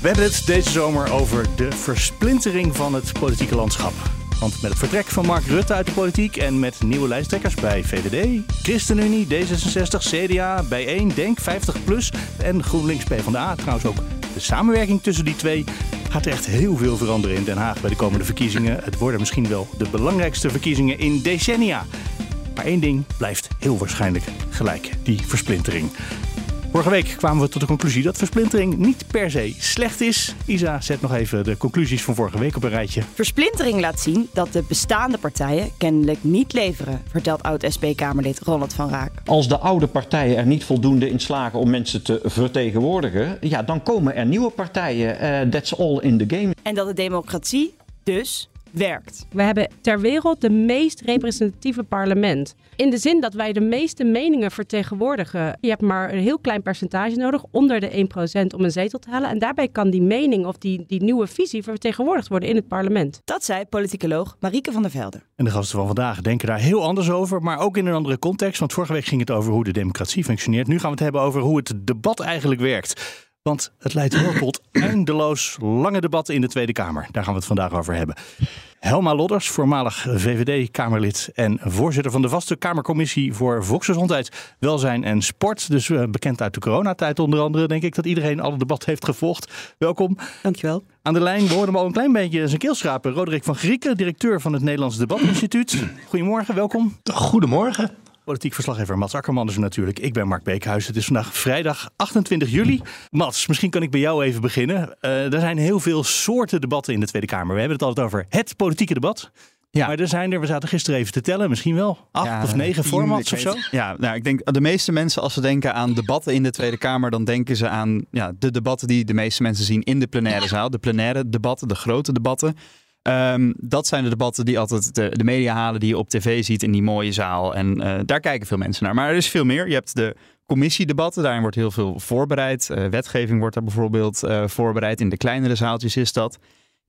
We hebben het deze zomer over de versplintering van het politieke landschap. Want met het vertrek van Mark Rutte uit de politiek en met nieuwe lijsttrekkers bij VVD, ChristenUnie, D66, CDA, Bijeen, Denk, 50PLUS en GroenLinks PvdA, trouwens ook de samenwerking tussen die twee, gaat er echt heel veel veranderen in Den Haag bij de komende verkiezingen. Het worden misschien wel de belangrijkste verkiezingen in decennia. Maar één ding blijft heel waarschijnlijk gelijk: die versplintering. Vorige week kwamen we tot de conclusie dat versplintering niet per se slecht is. Isa zet nog even de conclusies van vorige week op een rijtje. Versplintering laat zien dat de bestaande partijen kennelijk niet leveren, vertelt oud-SP-Kamerlid Ronald van Raak. Als de oude partijen er niet voldoende in slagen om mensen te vertegenwoordigen, ja, dan komen er nieuwe partijen. Uh, that's all in the game. En dat de democratie dus werkt. We hebben ter wereld de meest representatieve parlement. In de zin dat wij de meeste meningen vertegenwoordigen. Je hebt maar een heel klein percentage nodig, onder de 1% om een zetel te halen. En daarbij kan die mening of die, die nieuwe visie vertegenwoordigd worden in het parlement. Dat zei politicoloog Marieke van der Velde. En de gasten van vandaag denken daar heel anders over, maar ook in een andere context. Want vorige week ging het over hoe de democratie functioneert. Nu gaan we het hebben over hoe het debat eigenlijk werkt. Want het leidt wel tot eindeloos lange debatten in de Tweede Kamer. Daar gaan we het vandaag over hebben. Helma Lodders, voormalig VVD-Kamerlid en voorzitter van de vaste Kamercommissie voor Volksgezondheid, Welzijn en Sport. Dus uh, bekend uit de coronatijd onder andere. Denk ik dat iedereen alle debat heeft gevolgd. Welkom. Dankjewel. Aan de lijn, we hoorden al een klein beetje zijn keelschrapen. Roderick van Grieken, directeur van het Nederlands Debatinstituut. Goedemorgen, welkom. Goedemorgen. Politiek verslaggever Mats Akkerman is er natuurlijk. Ik ben Mark Beekhuis. Het is vandaag vrijdag 28 juli. Mats, misschien kan ik bij jou even beginnen. Uh, er zijn heel veel soorten debatten in de Tweede Kamer. We hebben het altijd over het politieke debat. Ja. Maar er zijn er, we zaten gisteren even te tellen, misschien wel acht of negen formats of zo. Ja, nou, ik denk de meeste mensen, als ze denken aan debatten in de Tweede Kamer, dan denken ze aan ja, de debatten die de meeste mensen zien in de plenaire zaal. De plenaire debatten, de grote debatten. Um, dat zijn de debatten die altijd de, de, media halen, die je op tv ziet in die mooie zaal. En uh, daar kijken veel mensen naar. Maar er is veel meer. Je hebt de commissiedebatten, daarin wordt heel veel voorbereid. Uh, wetgeving wordt daar bijvoorbeeld uh, voorbereid. In de kleinere zaaltjes is dat.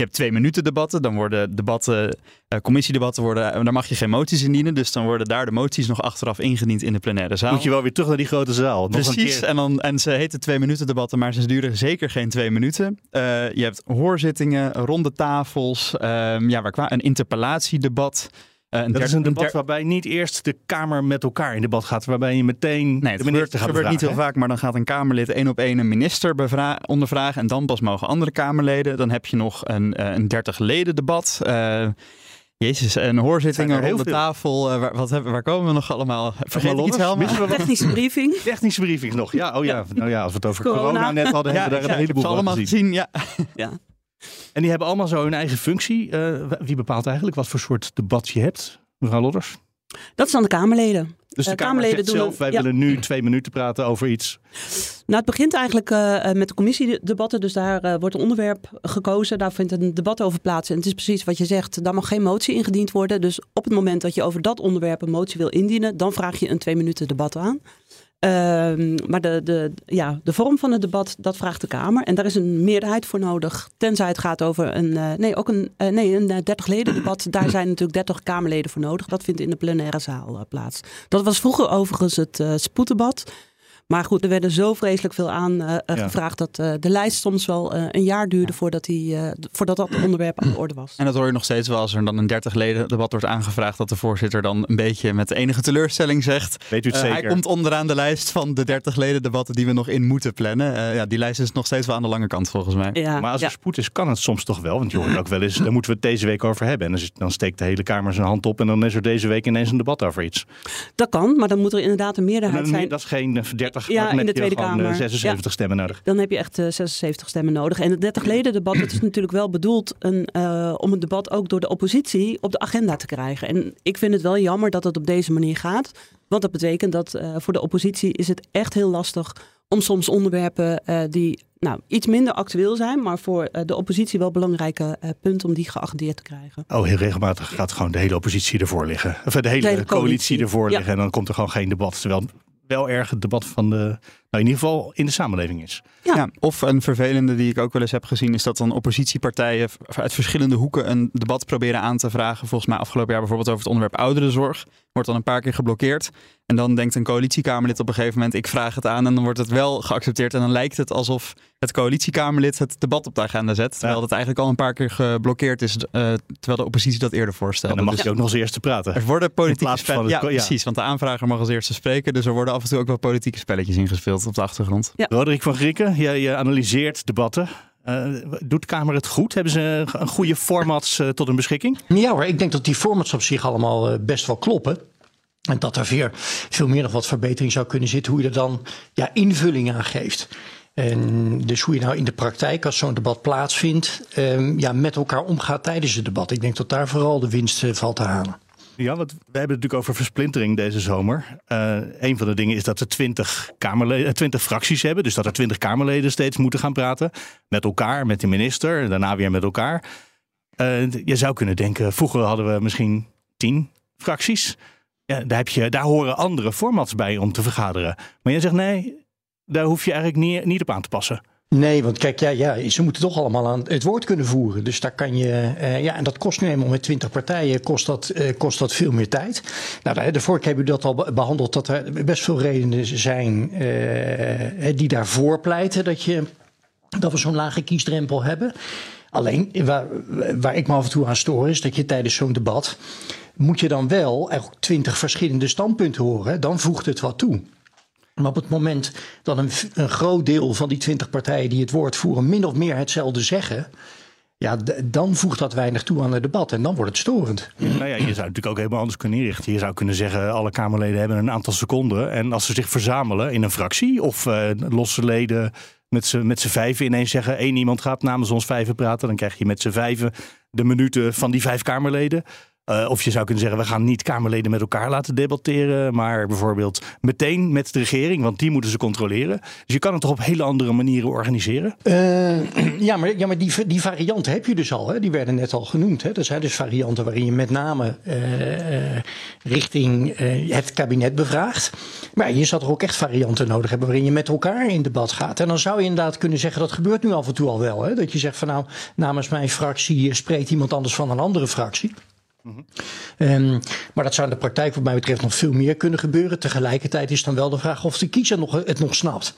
Je hebt twee minuten debatten, dan worden debatten, uh, commissiedebatten worden, daar mag je geen moties indienen. Dus dan worden daar de moties nog achteraf ingediend in de plenaire zaal. Moet je wel weer terug naar die grote zaal. Nog Precies, en, dan, en ze heten twee minuten debatten, maar ze duren zeker geen twee minuten. Uh, je hebt hoorzittingen, ronde tafels, uh, ja, waar, een interpellatiedebat. Uh, dat is een debat waarbij niet eerst de Kamer met elkaar in debat gaat, waarbij je meteen nee, de minister gaat gebeurt niet heel vaak, maar dan gaat een Kamerlid één op één een minister ondervragen en dan pas mogen andere Kamerleden. Dan heb je nog een, uh, een 30 leden debat. Uh, Jezus, een hoorzitting, een ronde tafel. Uh, waar, wat hebben, waar komen we nog allemaal? Vergeet ik iets helemaal? Technische briefing. Technische briefing nog. Ja, oh ja. Nou ja, als we het over corona, corona net hadden, hebben we daar een heleboel van allemaal gezien. Ja. ja. En die hebben allemaal zo hun eigen functie. Uh, wie bepaalt eigenlijk wat voor soort debat je hebt, mevrouw Lodders? Dat zijn de Kamerleden. Dus de uh, Kamerleden doen zelf, wij ja. willen nu twee minuten praten over iets. Nou, het begint eigenlijk uh, met de commissiedebatten. Dus daar uh, wordt een onderwerp gekozen. Daar vindt een debat over plaats. En het is precies wat je zegt. Daar mag geen motie ingediend worden. Dus op het moment dat je over dat onderwerp een motie wil indienen, dan vraag je een twee minuten debat aan. Uh, maar de, de, ja, de vorm van het debat, dat vraagt de Kamer. En daar is een meerderheid voor nodig. Tenzij het gaat over een, uh, nee, ook een, uh, nee, een 30 leden debat. Daar zijn natuurlijk 30 Kamerleden voor nodig. Dat vindt in de plenaire zaal plaats. Dat was vroeger overigens het spoeddebat. Maar goed, er werden zo vreselijk veel aan uh, ja. gevraagd dat uh, de lijst soms wel uh, een jaar duurde voordat, die, voordat dat onderwerp aan de orde was. En dat hoor je nog steeds wel als er dan een 30 leden debat wordt aangevraagd, dat de voorzitter dan een beetje met enige teleurstelling zegt. Weet u het zeker? Hij komt onderaan de lijst van de 30 leden debatten die we nog in moeten plannen. ja, die lijst is nog steeds wel aan de lange kant volgens mij. Ja, maar als er spoed is, kan het soms toch wel. Want je hoort ook wel eens, daar moeten we het deze week over hebben. En dan steekt de hele Kamer zijn hand op en dan is er deze week ineens een debat over iets. Dat kan, maar dan moet er inderdaad een meerderheid zijn. Dat is geen 30 ja, in de Tweede Kamer. 76 ja. stemmen nodig. Dan heb je echt uh, 76 stemmen nodig. En het 30 leden debat dat is natuurlijk wel bedoeld een, uh, om het debat ook door de oppositie op de agenda te krijgen. En ik vind het wel jammer dat het op deze manier gaat. Want dat betekent dat uh, voor de oppositie is het echt heel lastig om soms onderwerpen uh, die nou, iets minder actueel zijn, maar voor uh, de oppositie wel belangrijke uh, punten om die geagendeerd te krijgen. Oh, heel regelmatig gaat gewoon de hele oppositie ervoor liggen. Of de hele, de hele coalitie, coalitie ervoor ja. liggen en dan komt er gewoon geen debat. Terwijl wel erg het debat van de, nou in ieder geval in de samenleving is. Ja. ja. of een vervelende die ik ook wel eens heb gezien, is dat dan oppositiepartijen uit verschillende hoeken een debat proberen aan te vragen. Volgens mij afgelopen jaar bijvoorbeeld over het onderwerp ouderenzorg. wordt dan een paar keer geblokkeerd. En dan denkt een coalitiekamerlid op een gegeven moment, ik vraag het aan en dan wordt het wel geaccepteerd. En dan lijkt het alsof het coalitiekamerlid het debat op de agenda zet. Terwijl Ja. het eigenlijk al een paar keer geblokkeerd is, eh, terwijl de oppositie dat eerder voorstelde. En dan mag Dus je ook nog als eerste praten. er worden politieke spelletjes. ja. precies. Want de aanvrager mag als eerste spreken. Dus er worden af en toe ook wel politieke spelletjes ingespeeld op de achtergrond. Roderick van Grieken, jij je analyseert debatten. Eh, doet de Kamer het goed? Hebben ze een goede formats eh, tot hun beschikking? Ja hoor, ik denk dat die formats op zich allemaal eh, best wel kloppen. En dat er weer veel meer nog wat verbetering zou kunnen zitten. Hoe je er dan ja, invulling aan geeft. En dus hoe je nou in de praktijk, als zo'n debat plaatsvindt, ehm, ja, met elkaar omgaat tijdens het debat. Ik denk dat daar vooral de winst valt te halen. Ja, want we hebben het natuurlijk over versplintering deze zomer. Eh een van de dingen is dat we 20, kamerleden, 20 fracties hebben. Dus dat er 20 Kamerleden steeds moeten gaan praten. Met elkaar, met de minister, daarna weer met elkaar. Eh, je zou kunnen denken, vroeger hadden we misschien 10 fracties. Daar, heb je, daar horen andere formats bij om te vergaderen. Maar jij zegt nee, daar hoef je eigenlijk niet, niet op aan te passen. Nee, want kijk, ja, ja, ze moeten toch allemaal aan het woord kunnen voeren. Dus daar kan je, eh, ja, en dat kost nu eenmaal met 20 partijen, kost dat, eh, kost dat veel meer tijd. Nou, de, keer hebben we dat al be- behandeld, dat er best veel redenen zijn eh, die daarvoor pleiten dat, je, dat we zo'n lage kiesdrempel hebben. Alleen, waar, waar ik me af en toe aan stoor, is dat je tijdens zo'n debat moet je dan wel eigenlijk 20 verschillende standpunten horen. Dan voegt het wat toe. Maar op het moment dat een, een groot deel van die 20 partijen die het woord voeren min of meer hetzelfde zeggen. Ja, dan voegt dat weinig toe aan het debat en dan wordt het storend. Nou ja, je zou het natuurlijk ook helemaal anders kunnen inrichten. Je zou kunnen zeggen, alle Kamerleden hebben een aantal seconden. En als ze zich verzamelen in een fractie of eh, losse leden met z'n met z'n vijven ineens zeggen... één iemand gaat namens ons vijven praten. Dan krijg je met z'n vijven de minuten van die vijf Kamerleden. Eh, of je zou kunnen zeggen, we gaan niet Kamerleden met elkaar laten debatteren. Maar bijvoorbeeld meteen met de regering, want die moeten ze controleren. Dus je kan het toch op hele andere manieren organiseren? Eh, ja, maar, ja, maar die, die varianten heb je dus al. Hè? Die werden net al genoemd. Hè? Er zijn dus varianten waarin je met name eh, richting het kabinet bevraagt. Maar je zou er ook echt varianten nodig hebben waarin je met elkaar in debat gaat. En dan zou je inderdaad kunnen zeggen, dat gebeurt nu af en toe al wel. Hè? Dat je zegt van nou, namens mijn fractie spreekt iemand anders van een andere fractie. Ehm, maar dat zou in de praktijk wat mij betreft nog veel meer kunnen gebeuren. Tegelijkertijd is dan wel de vraag of de kiezer nog, het nog snapt.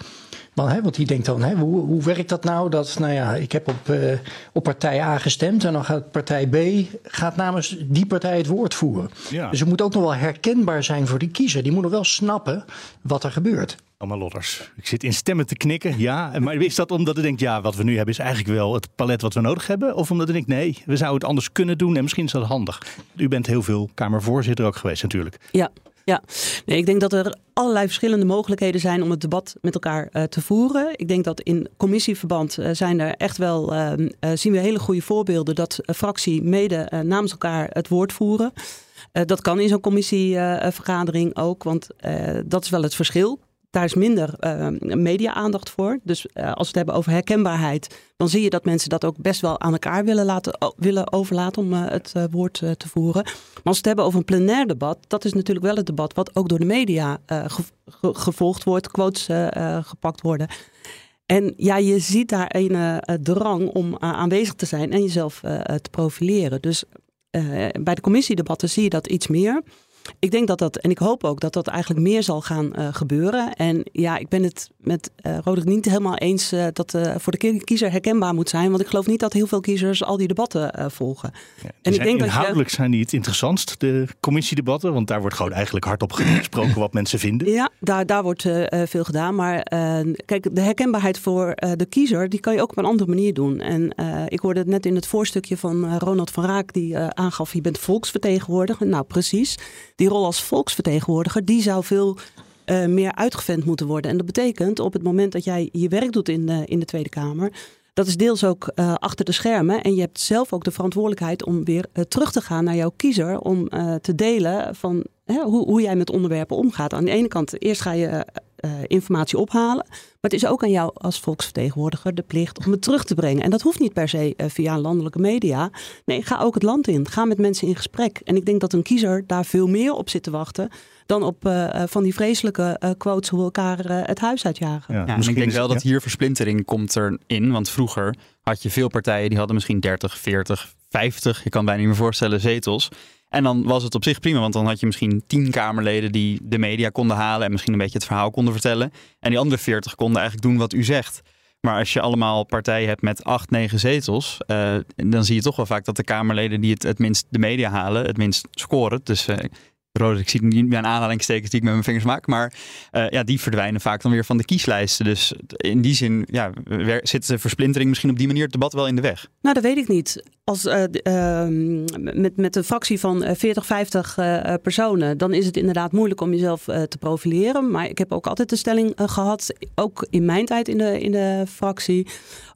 Want, hè, want die denkt dan, hè, hoe, hoe werkt dat nou? Dat, nou ja, ik heb op, eh, op partij A gestemd en dan gaat partij B gaat namens die partij het woord voeren. Ja. Dus het moet ook nog wel herkenbaar zijn voor die kiezer. Die moet nog wel snappen wat er gebeurt. Allemaal lotters. Ik zit in stemmen te knikken, ja. Maar is dat omdat u denkt, ja, wat we nu hebben is eigenlijk wel het palet wat we nodig hebben? Of omdat u denkt, nee, we zouden het anders kunnen doen en misschien is dat handig. U bent heel veel Kamervoorzitter ook geweest natuurlijk. Ja, ja. Nee, ik denk dat er allerlei verschillende mogelijkheden zijn om het debat met elkaar eh, te voeren. Ik denk dat in commissieverband eh, zijn er echt wel, eh, eh, zien we hele goede voorbeelden dat fractie mede namens elkaar het woord voeren. Dat kan in zo'n commissievergadering ook, want dat is wel het verschil. Daar is minder uh, media-aandacht voor. Dus uh, als we het hebben over herkenbaarheid, dan zie je dat mensen dat ook best wel aan elkaar willen, laten, willen overlaten om uh, het woord te voeren. Maar als we het hebben over een plenair debat, dat is natuurlijk wel het debat wat ook door de media ge ge gevolgd wordt, quotes gepakt worden. En ja, je ziet daar een drang om aanwezig te zijn en jezelf te profileren. Dus bij de commissiedebatten zie je dat iets meer. Ik denk dat dat, en ik hoop ook dat dat eigenlijk meer zal gaan uh, gebeuren. En ja, ik ben het met uh, Roderick niet helemaal eens uh, dat voor de kiezer herkenbaar moet zijn. Want ik geloof niet dat heel veel kiezers al die debatten volgen. Ja, en ik denk inhoudelijk je... zijn die het interessantst, de commissiedebatten. Want daar wordt gewoon eigenlijk hardop gesproken wat mensen vinden. Ja, daar, daar wordt veel gedaan. Maar kijk, de herkenbaarheid voor de kiezer, die kan je ook op een andere manier doen. En ik hoorde het net in het voorstukje van Ronald van Raak, die aangaf, je bent volksvertegenwoordiger. Nou, precies die rol als volksvertegenwoordiger, die zou veel uh, meer uitgevent moeten worden. En dat betekent op het moment dat jij je werk doet in de, in de Tweede Kamer, dat is deels ook uh, achter de schermen. En je hebt zelf ook de verantwoordelijkheid om weer uh, terug te gaan naar jouw kiezer. Om te delen van hè, hoe, hoe jij met onderwerpen omgaat. Aan de ene kant, eerst ga je informatie ophalen. Maar het is ook aan jou als volksvertegenwoordiger de plicht om het terug te brengen. En dat hoeft niet per se via landelijke media. Nee, ga ook het land in. Ga met mensen in gesprek. En ik denk dat een kiezer daar veel meer op zit te wachten dan op uh, van die vreselijke uh, quotes hoe we elkaar uh, het huis uitjagen. Ja, ja ik denk wel dat hier versplintering komt erin. Want vroeger had je veel partijen die hadden misschien 30, 40, 50, je kan bijna niet meer voorstellen, zetels. En dan was het op zich prima, want dan had je misschien tien Kamerleden die de media konden halen en misschien een beetje het verhaal konden vertellen. En die andere veertig konden eigenlijk doen wat u zegt. Maar als je allemaal partijen hebt met acht, negen zetels, uh, dan zie je toch wel vaak dat de Kamerleden die het het minst de media halen, het minst scoren. Dus uh, Rode, ik zie niet mijn aanhalingstekens die ik met mijn vingers maak. Maar uh, ja, die verdwijnen vaak dan weer van de kieslijsten. Dus in die zin ja, zit de versplintering misschien op die manier het debat wel in de weg. Nou, dat weet ik niet. Als, uh, uh, met, met een fractie van 40, 50 personen, dan is het inderdaad moeilijk om jezelf te profileren. Maar ik heb ook altijd de stelling gehad, ook in mijn tijd in de, in de fractie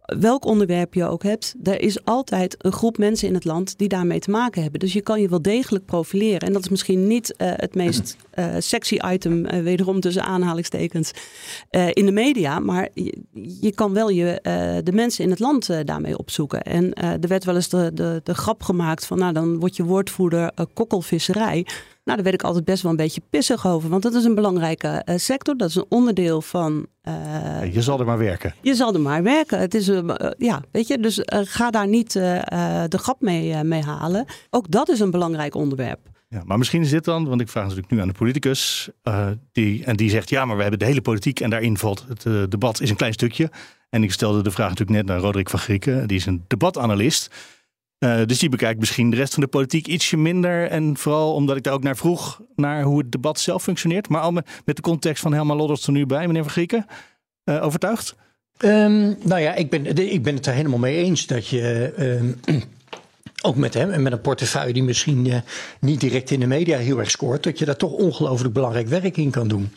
welk onderwerp je ook hebt, er is altijd een groep mensen in het land die daarmee te maken hebben. Dus je kan je wel degelijk profileren. En dat is misschien niet uh, het meest uh, sexy item, uh, wederom tussen aanhalingstekens, in de media. Maar je, je kan wel je, de mensen in het land daarmee opzoeken. En er werd wel eens de, de, de grap gemaakt van, nou dan word je woordvoerder kokkelvisserij. Nou, daar werd ik altijd best wel een beetje pissig over. Want dat is een belangrijke uh, sector. Dat is een onderdeel van. Uh, je zal er maar werken. Je zal er maar werken. Het is, uh, ja, weet je. Dus ga daar niet de grap mee, mee halen. Ook dat is een belangrijk onderwerp. Ja, maar misschien is dit dan, want ik vraag natuurlijk nu aan de politicus, die, en die zegt ja, maar we hebben de hele politiek en daarin valt het debat is een klein stukje. En ik stelde de vraag natuurlijk net naar Roderick van Grieken, die is een debatanalist. Uh, dus die bekijkt misschien de rest van de politiek ietsje minder. En vooral omdat ik daar ook naar vroeg, naar hoe het debat zelf functioneert. Maar al met, de context van Helma Lodders er nu bij, meneer Van Grieken. Uh, overtuigd? Um, nou ja, ik ben, ik ben het er helemaal mee eens dat je... Um, ook met hem en met een portefeuille die misschien uh, niet direct in de media heel erg scoort, dat je daar toch ongelooflijk belangrijk werk in kan doen.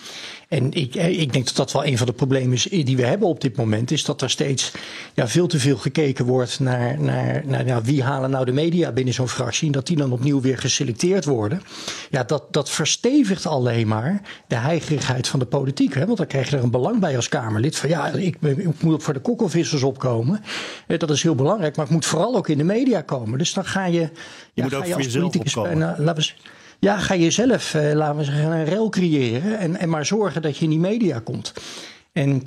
En ik, eh, ik denk dat dat wel een van de problemen is die we hebben op dit moment. Is dat er steeds ja, veel te veel gekeken wordt naar, naar, naar wie halen nou de media binnen zo'n fractie. En dat die dan opnieuw weer geselecteerd worden. Ja, dat, dat verstevigt alleen maar de heigerigheid van de politiek. Hè? Want dan krijg je er een belang bij als Kamerlid. Van ja, ik, ik moet voor de kokkelvissers opkomen. Eh, dat is heel belangrijk. Maar ik moet vooral ook in de media komen. Dus dan ga je. Je ja, moet ga ook je voor jezelf opkomen. bijna, laten we, ja, ga je zelf, eh, laten we zeggen, een rel creëren. En, en maar zorgen dat je in die media komt. En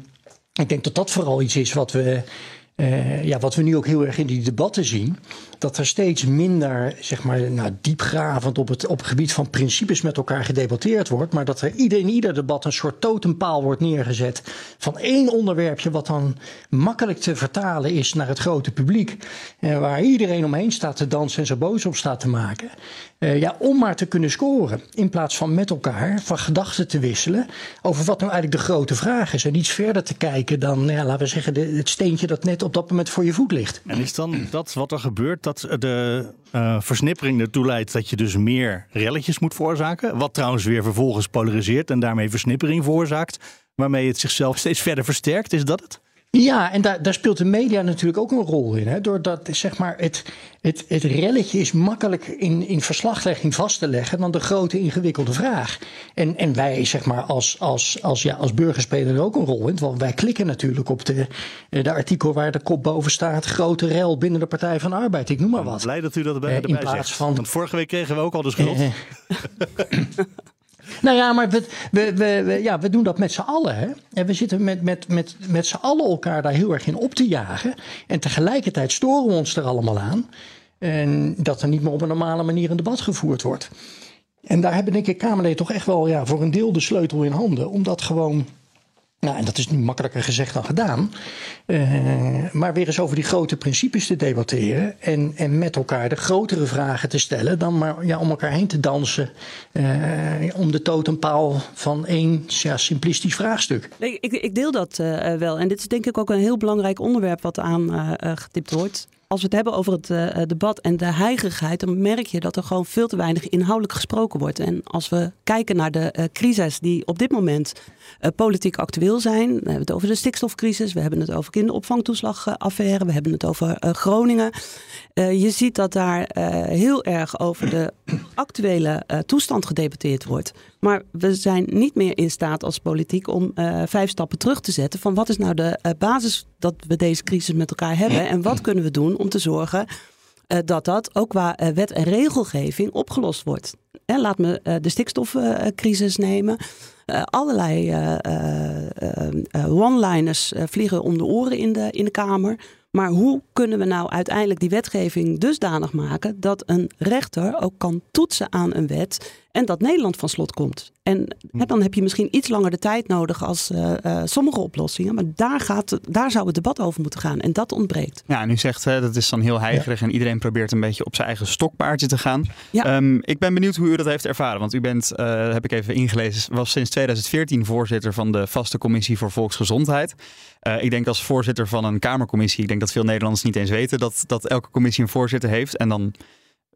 ik denk dat dat vooral iets is wat we, uh, ja, wat we nu ook heel erg in die debatten zien. Dat er steeds minder, zeg maar, nou, diepgravend op het, op gebied van principes met elkaar gedebatteerd wordt. Maar dat er ieder, in ieder debat een soort totempaal wordt neergezet. Van één onderwerpje wat dan makkelijk te vertalen is naar het grote publiek. Uh, waar iedereen omheen staat te dansen en zo boos op staat te maken. Uh, ja, om maar te kunnen scoren. In plaats van met elkaar van gedachten te wisselen over wat nou eigenlijk de grote vraag is. En iets verder te kijken dan, ja, laten we zeggen, het steentje dat net op dat moment voor je voet ligt. En is dan dat wat er gebeurt, dat de uh, versnippering ertoe leidt dat je dus meer relletjes moet veroorzaken? Wat trouwens weer vervolgens polariseert en daarmee versnippering veroorzaakt, waarmee het zichzelf steeds verder versterkt. Is dat het? Ja, en daar, daar speelt de media natuurlijk ook een rol in. Hè? Doordat zeg maar, het, het, het relletje is makkelijk in, in verslaglegging vast te leggen dan de grote ingewikkelde vraag. En, en wij zeg maar, als, als, als, ja, als burgers spelen er ook een rol in. Want wij klikken natuurlijk op de, de artikel waar de kop boven staat. Grote rel binnen de Partij van de Arbeid. Ik noem maar wat. Blij dat u dat erbij, uh, in plaats zegt. Van, Want vorige week kregen we ook al de schuld. Uh, Nou ja, maar we, we, we, ja, we doen dat met z'n allen. Hè? En we zitten met, met, met, met z'n allen elkaar daar heel erg in op te jagen. En tegelijkertijd storen we ons er allemaal aan. En dat er niet meer op een normale manier een debat gevoerd wordt. En daar hebben denk ik Kamerleden toch echt wel ja, voor een deel de sleutel in handen. Om dat gewoon nou, en dat is nu makkelijker gezegd dan gedaan. Uh, maar weer eens over die grote principes te debatteren. En, en met elkaar de grotere vragen te stellen. Dan maar ja, om elkaar heen te dansen. Uh, om de totempaal van één ja, simplistisch vraagstuk. Nee, ik, ik deel dat uh, wel. En dit is denk ik ook een heel belangrijk onderwerp wat aan getipt wordt als we het hebben over het uh, debat en de heigerigheid, dan merk je dat er gewoon veel te weinig inhoudelijk gesproken wordt. En als we kijken naar de uh, crisis die op dit moment politiek actueel zijn, we hebben het over de stikstofcrisis, we hebben het over kinderopvangtoeslagaffaire, we hebben het over Groningen. Je ziet dat daar heel erg over de actuele toestand gedebatteerd wordt. Maar we zijn niet meer in staat als politiek om vijf stappen terug te zetten van wat is nou de basis dat we deze crisis met elkaar hebben en wat kunnen we doen om te zorgen dat dat ook qua wet en regelgeving opgelost wordt. En laat me de stikstofcrisis nemen. allerlei one-liners vliegen om de oren in de, in de Kamer. Maar hoe kunnen we nou uiteindelijk die wetgeving dusdanig maken dat een rechter ook kan toetsen aan een wet en dat Nederland van slot komt? En hè, dan heb je misschien iets langer de tijd nodig als uh, uh, sommige oplossingen, maar daar, gaat, daar zou het debat over moeten gaan en dat ontbreekt. Ja, en u zegt hè, dat is dan heel heigerig ja. en iedereen probeert een beetje op zijn eigen stokpaardje te gaan. Ja. Um, ik ben benieuwd hoe u dat heeft ervaren, want u bent, uh, heb ik even ingelezen, was sinds 2014 voorzitter van de vaste commissie voor volksgezondheid. Ik denk als voorzitter van een Kamercommissie, ik denk dat veel Nederlanders niet eens weten dat, dat elke commissie een voorzitter heeft. En dan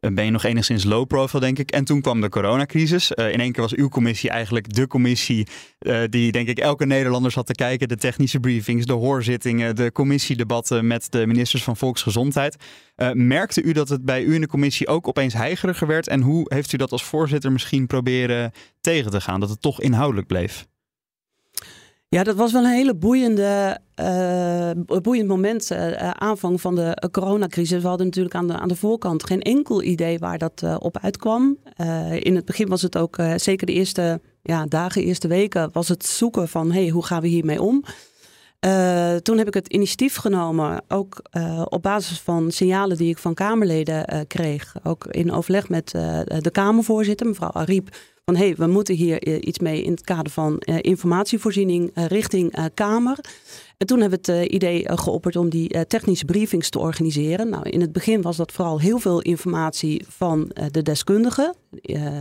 ben je nog enigszins low profile, denk ik. En toen kwam de coronacrisis. Uh, in één keer was uw commissie eigenlijk de commissie uh, die, denk ik, elke Nederlander zat te kijken. De technische briefings, de hoorzittingen, de commissiedebatten met de ministers van Volksgezondheid. Merkte u dat het bij u in de commissie ook opeens heigeriger werd? En hoe heeft u dat als voorzitter misschien proberen tegen te gaan? Dat het toch inhoudelijk bleef? Ja, dat was wel een hele boeiende, uh, boeiend moment, uh, aanvang van de coronacrisis. We hadden natuurlijk aan de, aan de voorkant geen enkel idee waar dat op uitkwam. in het begin was het ook, zeker de eerste ja, dagen, eerste weken, was het zoeken van hey, hoe gaan we hiermee om? Toen heb ik het initiatief genomen, ook op basis van signalen die ik van Kamerleden kreeg. Ook in overleg met de Kamervoorzitter, mevrouw Ariep van hé, hey, we moeten hier iets mee in het kader van informatievoorziening richting Kamer. En toen hebben we het idee geopperd om die technische briefings te organiseren. Nou, in het begin was dat vooral heel veel informatie van de deskundigen.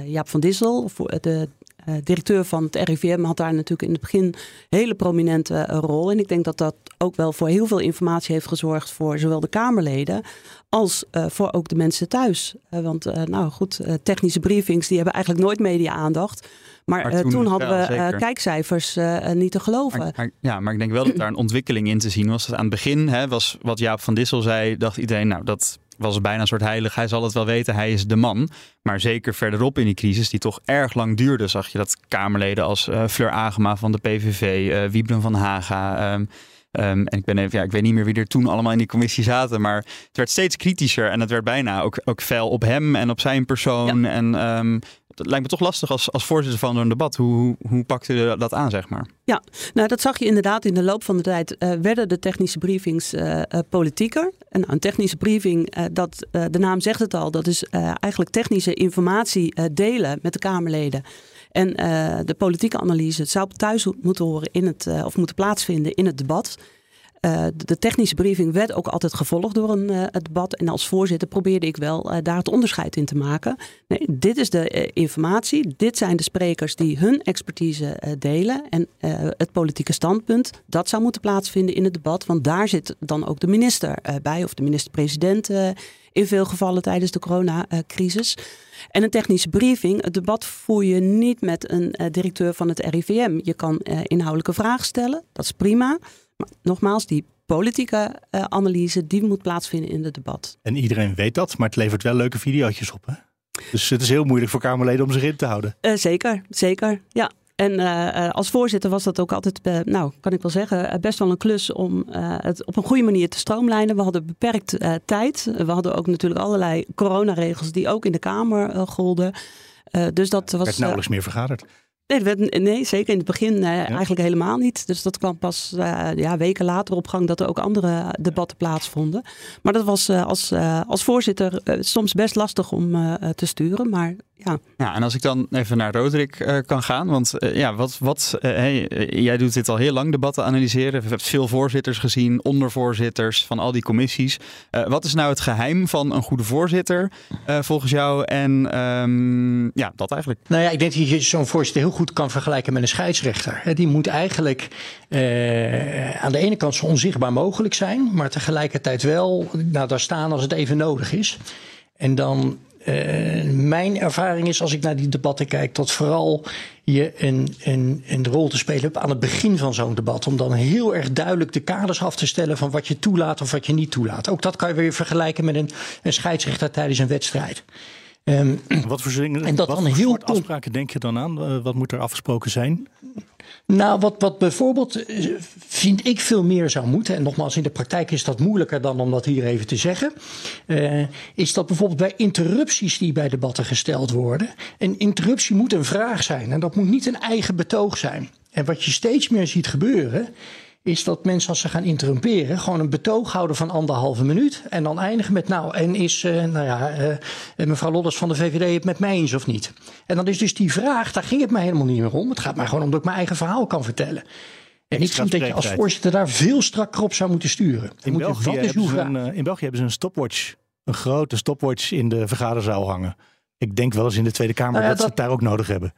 Jaap van Dissel, de uh, directeur van het RIVM had daar natuurlijk in het begin een hele prominente uh, rol. En ik denk dat dat ook wel voor heel veel informatie heeft gezorgd voor zowel de Kamerleden als uh, voor ook de mensen thuis. want nou goed, technische briefings die hebben eigenlijk nooit media-aandacht. Maar, maar toen, toen, hadden we kijkcijfers niet te geloven. Maar, maar, ja, maar ik denk wel dat daar een ontwikkeling in te zien was. Dat aan het begin hè, was wat Jaap van Dissel zei, dacht iedereen, nou dat was bijna een soort heilig. Hij zal het wel weten, hij is de man. Maar zeker verderop in die crisis, die toch erg lang duurde, zag je dat Kamerleden als uh, Fleur Agema van de PVV, uh, Wiebren van Haga. Um, um, en ik, ben even, ja, ik weet niet meer wie er toen allemaal in die commissie zaten. Maar het werd steeds kritischer en het werd bijna ook, ook fel op hem en op zijn persoon. Ja. En um, het lijkt me toch lastig als, als voorzitter van een debat. Hoe, hoe, pakt u dat aan, zeg maar? Ja, nou dat zag je inderdaad in de loop van de tijd. Uh, werden de technische briefings uh, uh, politieker. En nou, een technische briefing, dat, de naam zegt het al, dat is eigenlijk technische informatie delen met de Kamerleden. En de politieke analyse het zou thuis moeten horen in het, of moeten plaatsvinden in het debat. Uh, de technische briefing werd ook altijd gevolgd door een debat. En als voorzitter probeerde ik wel uh, daar het onderscheid in te maken. Nee, dit is de informatie. Dit zijn de sprekers die hun expertise delen. En het politieke standpunt, dat zou moeten plaatsvinden in het debat. Want daar zit dan ook de minister bij, of de minister-president in veel gevallen tijdens de coronacrisis. En een technische briefing, het debat voer je niet met een directeur van het RIVM. Je kan inhoudelijke vragen stellen, dat is prima. Maar nogmaals, die politieke uh, analyse die moet plaatsvinden in het debat. En iedereen weet dat, maar het levert wel leuke video's op. Hè? Dus het is heel moeilijk voor Kamerleden om zich in te houden. Uh, zeker, zeker. Ja. En uh, als voorzitter was dat ook altijd, nou kan ik wel zeggen, best wel een klus om het op een goede manier te stroomlijnen. We hadden beperkt tijd. We hadden ook natuurlijk allerlei coronaregels die ook in de Kamer golden. dus dat was. werd nauwelijks meer vergaderd. Nee, werd, nee, zeker in het begin uh, ja. eigenlijk helemaal niet. Dus dat kwam pas uh, ja, weken later op gang dat er ook andere debatten plaatsvonden. Maar dat was uh, als, als voorzitter soms best lastig om te sturen. Maar ja. ja, en als ik dan even naar Roderick kan gaan. Want ja, wat, wat, hey, jij doet dit al heel lang, debatten analyseren. We hebben veel voorzitters gezien, ondervoorzitters van al die commissies. wat is nou het geheim van een goede voorzitter volgens jou? En um, ja, dat eigenlijk. Nou ja, ik denk dat je zo'n voorzitter heel goed kan vergelijken met een scheidsrechter. Die moet eigenlijk uh, aan de ene kant zo onzichtbaar mogelijk zijn, maar tegelijkertijd wel nou, daar staan als het even nodig is. En dan, uh, mijn ervaring is als ik naar die debatten kijk, dat vooral je een, een, een rol te spelen hebt aan het begin van zo'n debat. Om dan heel erg duidelijk de kaders af te stellen van wat je toelaat of wat je niet toelaat. Ook dat kan je weer vergelijken met een, een scheidsrechter tijdens een wedstrijd. Um, wat voor, en dat wat dan heel afspraken denk je dan aan? Uh, wat moet er afgesproken zijn? Nou, wat, wat bijvoorbeeld vind ik veel meer zou moeten, en nogmaals in de praktijk is dat moeilijker dan om dat hier even te zeggen, uh, is dat bijvoorbeeld bij interrupties die bij debatten gesteld worden, een interruptie moet een vraag zijn en dat moet niet een eigen betoog zijn. En wat je steeds meer ziet gebeuren, is dat mensen als ze gaan interrumperen gewoon een betoog houden van anderhalve minuut en dan eindigen met nou en is uh, nou ja uh, mevrouw Lodders van de VVD het met mij eens of niet. En dan is dus die vraag, daar ging het mij helemaal niet meer om. Het gaat mij gewoon om dat ik mijn eigen verhaal kan vertellen. En ik vind dat je als voorzitter daar veel strakker op zou moeten sturen. In België, je, hebben ze een, in België hebben ze een stopwatch, een grote stopwatch in de vergaderzaal hangen. Ik denk wel eens in de Tweede Kamer nou ja, dat, dat, ze het daar ook nodig hebben.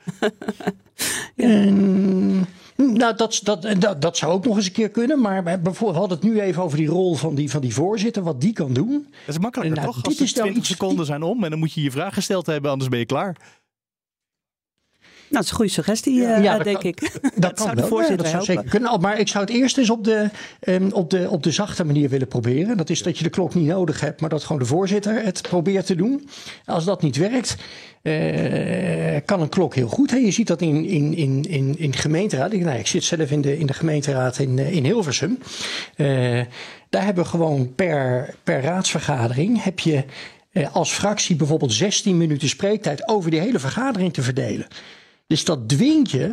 en, nou, dat, dat, dat, dat zou ook nog eens een keer kunnen. Maar bijvoorbeeld, we hadden het nu even over die rol van die, van die voorzitter, wat die kan doen. Dat is makkelijker nou, toch? Als dit is 20 nou seconden zijn om en dan moet je je vraag gesteld hebben, anders ben je klaar. Nou, dat is een goede suggestie, ja, uh, denk ik. Dat, kan wel. Voorzitter dat zou zeker kunnen. Maar ik zou het eerst eens op de, um, op, de, op de zachte manier willen proberen. Dat is dat je de klok niet nodig hebt, maar dat gewoon de voorzitter het probeert te doen. Als dat niet werkt, uh, kan een klok heel goed. Hè? Je ziet dat in, in, in, in, in gemeenteraad. Ik, nou, ik zit zelf in de, in de gemeenteraad in, in Hilversum. Uh, daar hebben we gewoon per, per raadsvergadering heb je als fractie bijvoorbeeld 16 minuten spreektijd over die hele vergadering te verdelen. Dus dat dwingt je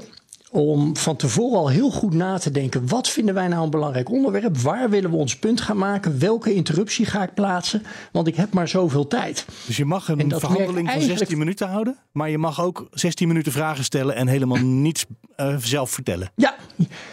om van tevoren al heel goed na te denken. Wat vinden wij nou een belangrijk onderwerp? Waar willen we ons punt gaan maken? Welke interruptie ga ik plaatsen? Want ik heb maar zoveel tijd. Dus je mag een verhandeling van 16 minuten houden, maar je mag ook 16 minuten vragen stellen en helemaal niets uh, zelf vertellen. Ja.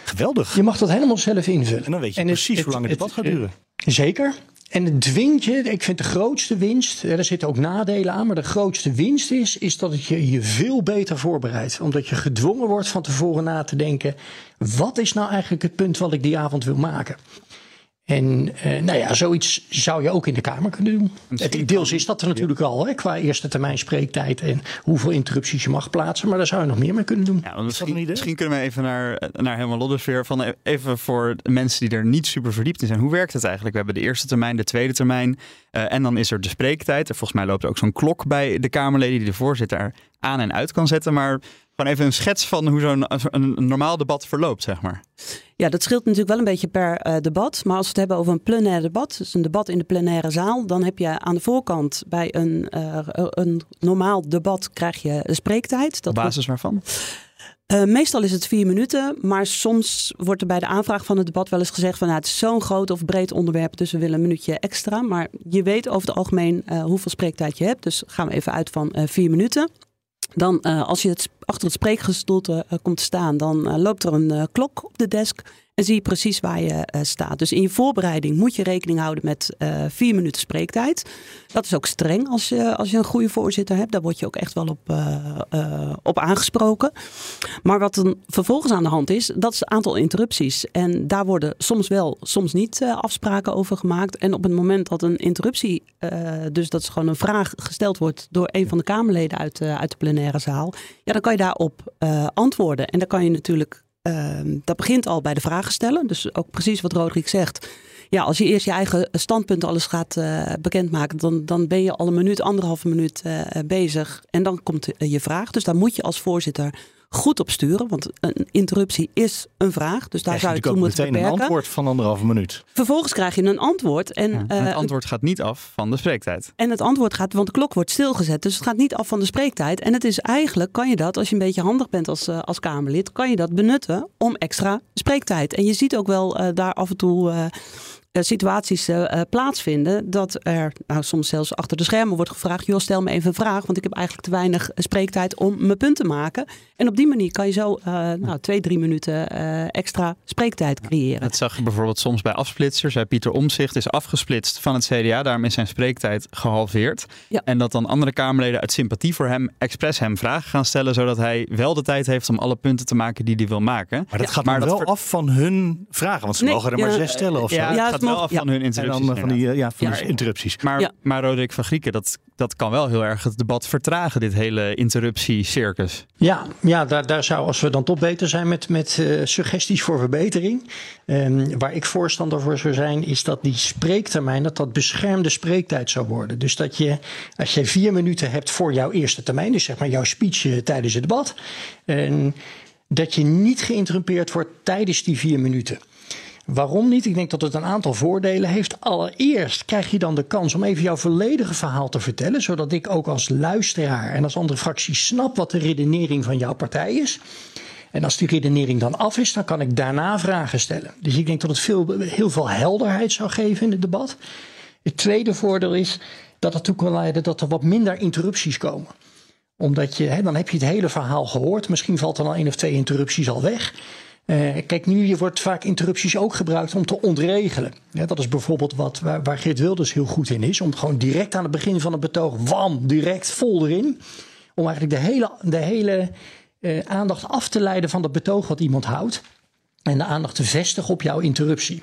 Geweldig. Je mag dat helemaal zelf invullen. En dan weet je precies hoe lang het, debat gaat duren. Zeker. En het dwingt je, ik vind de grootste winst, er zitten ook nadelen aan, maar de grootste winst is, is dat het je je veel beter voorbereidt. Omdat je gedwongen wordt van tevoren na te denken, wat is nou eigenlijk het punt wat ik die avond wil maken? En uh, nou ja, zoiets zou je ook in de Kamer kunnen doen. Het, deels is dat er natuurlijk al, hè, qua eerste termijn spreektijd en hoeveel interrupties je mag plaatsen. Maar daar zou je nog meer mee kunnen doen. Ja, misschien, misschien, kunnen we even naar, naar helemaal Loddersfeer. Van even voor mensen die er niet super verdiept in zijn. Hoe werkt het eigenlijk? We hebben de eerste termijn, de tweede termijn. Uh, en dan is er de spreektijd. En volgens mij loopt er ook zo'n klok bij de Kamerleden die de voorzitter aan en uit kan zetten. Maar gewoon even een schets van hoe zo'n een normaal debat verloopt, zeg maar. Ja, dat scheelt natuurlijk wel een beetje per uh, debat. Maar als we het hebben over een plenair debat, dus een debat in de plenaire zaal, dan heb je aan de voorkant bij een, uh, een normaal debat krijg je spreektijd. Dat Op basis waarvan? Uh, meestal is het vier minuten, maar soms wordt er bij de aanvraag van het debat wel eens gezegd van nou, het is zo'n groot of breed onderwerp, dus we willen een minuutje extra. Maar je weet over het algemeen hoeveel spreektijd je hebt, dus gaan we even uit van vier minuten. Dan, uh, als je het, achter het spreekgestoelte uh, komt staan, dan uh, loopt er een klok op de desk en zie je precies waar je staat. Dus in je voorbereiding moet je rekening houden met vier minuten spreektijd. Dat is ook streng als je, als je een goede voorzitter hebt. Daar word je ook echt wel op, op aangesproken. Maar wat dan vervolgens aan de hand is, dat is het aantal interrupties. En daar worden soms wel, soms niet afspraken over gemaakt. En op het moment dat een interruptie, dus dat is gewoon een vraag gesteld wordt door een van de Kamerleden uit, uit de plenaire zaal. Ja, dan kan je daarop antwoorden. En dan kan je natuurlijk, uh, dat begint al bij de vragen stellen. Dus ook precies wat Roderick zegt. Ja, als je eerst je eigen standpunt alles gaat uh, bekendmaken, dan, dan ben je al een minuut, anderhalve minuut uh, bezig. En dan komt je vraag. Dus daar moet je als voorzitter goed op sturen. Want een interruptie is een vraag. Dus daar zou je toe moeten beperken. een antwoord van anderhalve minuut. Vervolgens krijg je een antwoord. En, ja, het antwoord gaat niet af van de spreektijd. En het antwoord gaat, want de klok wordt stilgezet. Dus het gaat niet af van de spreektijd. En het is eigenlijk, kan je dat, als je een beetje handig bent als, uh, als Kamerlid, kan je dat benutten om extra spreektijd. En je ziet ook wel uh, daar af en toe eh, situaties uh, plaatsvinden dat er nou, soms zelfs achter de schermen wordt gevraagd: joh, stel me even een vraag, want ik heb eigenlijk te weinig spreektijd om mijn punt te maken. En op die manier kan je zo uh, nou, twee, drie minuten extra spreektijd creëren. Dat zag je bijvoorbeeld soms bij afsplitsers. Pieter Omzicht is afgesplitst van het CDA, daarom is zijn spreektijd gehalveerd. Ja. En dat dan andere Kamerleden uit sympathie voor hem expres hem vragen gaan stellen, zodat hij wel de tijd heeft om alle punten te maken die hij wil maken. Maar dat gaat maar wel af van hun vragen, want ze mogen er maar zes stellen of zo. Ja, wel af van hun interrupties. En dan van die, ja, van die interrupties. Maar, maar Roderick van Grieken, dat, dat kan wel heel erg het debat vertragen, dit hele interruptiecircus. Ja, ja daar, daar zou, als we dan toch beter zijn met, met uh, suggesties voor verbetering. Um, waar ik voorstander voor zou zijn, is dat die spreektermijn, dat dat beschermde spreektijd zou worden. Dus dat je, als je vier minuten hebt voor jouw eerste termijn, dus zeg maar jouw speech uh, tijdens het debat, dat je niet geïnterrumpeerd wordt tijdens die vier minuten. Waarom niet? Ik denk dat het een aantal voordelen heeft. Allereerst krijg je dan de kans om even jouw volledige verhaal te vertellen, zodat ik ook als luisteraar en als andere fractie snap wat de redenering van jouw partij is. En als die redenering dan af is, dan kan ik daarna vragen stellen. Dus ik denk dat het veel, heel veel helderheid zou geven in het debat. Het tweede voordeel is dat het toe kan leiden dat er wat minder interrupties komen omdat je, hè, dan heb je het hele verhaal gehoord. Misschien valt er al één of twee interrupties al weg. Uh, kijk, nu wordt vaak interrupties ook gebruikt om te ontregelen. Dat is bijvoorbeeld wat, waar, waar Geert Wilders heel goed in is. Om gewoon direct aan het begin van het betoog, wam, direct vol erin. Om eigenlijk de hele, de hele uh, aandacht af te leiden van het betoog wat iemand houdt. En de aandacht te vestigen op jouw interruptie.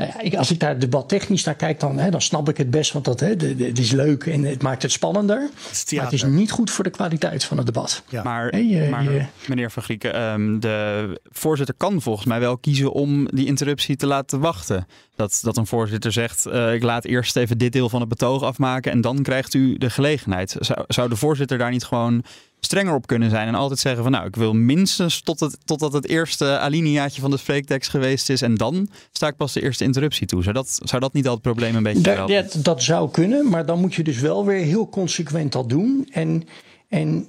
Nou ja, ik, als ik daar debattechnisch naar kijk, dan, hè, dan snap ik het best. Want dat, hè, het is leuk en het maakt het spannender. Het maar het is niet goed voor de kwaliteit van het debat. Ja. Maar, je, maar je... meneer Van Grieken, um, de voorzitter kan volgens mij wel kiezen om die interruptie te laten wachten. Dat, dat een voorzitter zegt, uh, ik laat eerst even dit deel van het betoog afmaken en dan krijgt u de gelegenheid. Zou, zou de voorzitter daar niet gewoon strenger op kunnen zijn. En altijd zeggen van nou, ik wil minstens tot het, totdat het eerste alineaatje van de spreektekst geweest is. En dan sta ik pas de eerste interruptie toe. Zou dat, zou dat niet al het probleem een beetje helpen? Dat, dat zou kunnen, maar dan moet je dus wel weer heel consequent dat doen. En, en,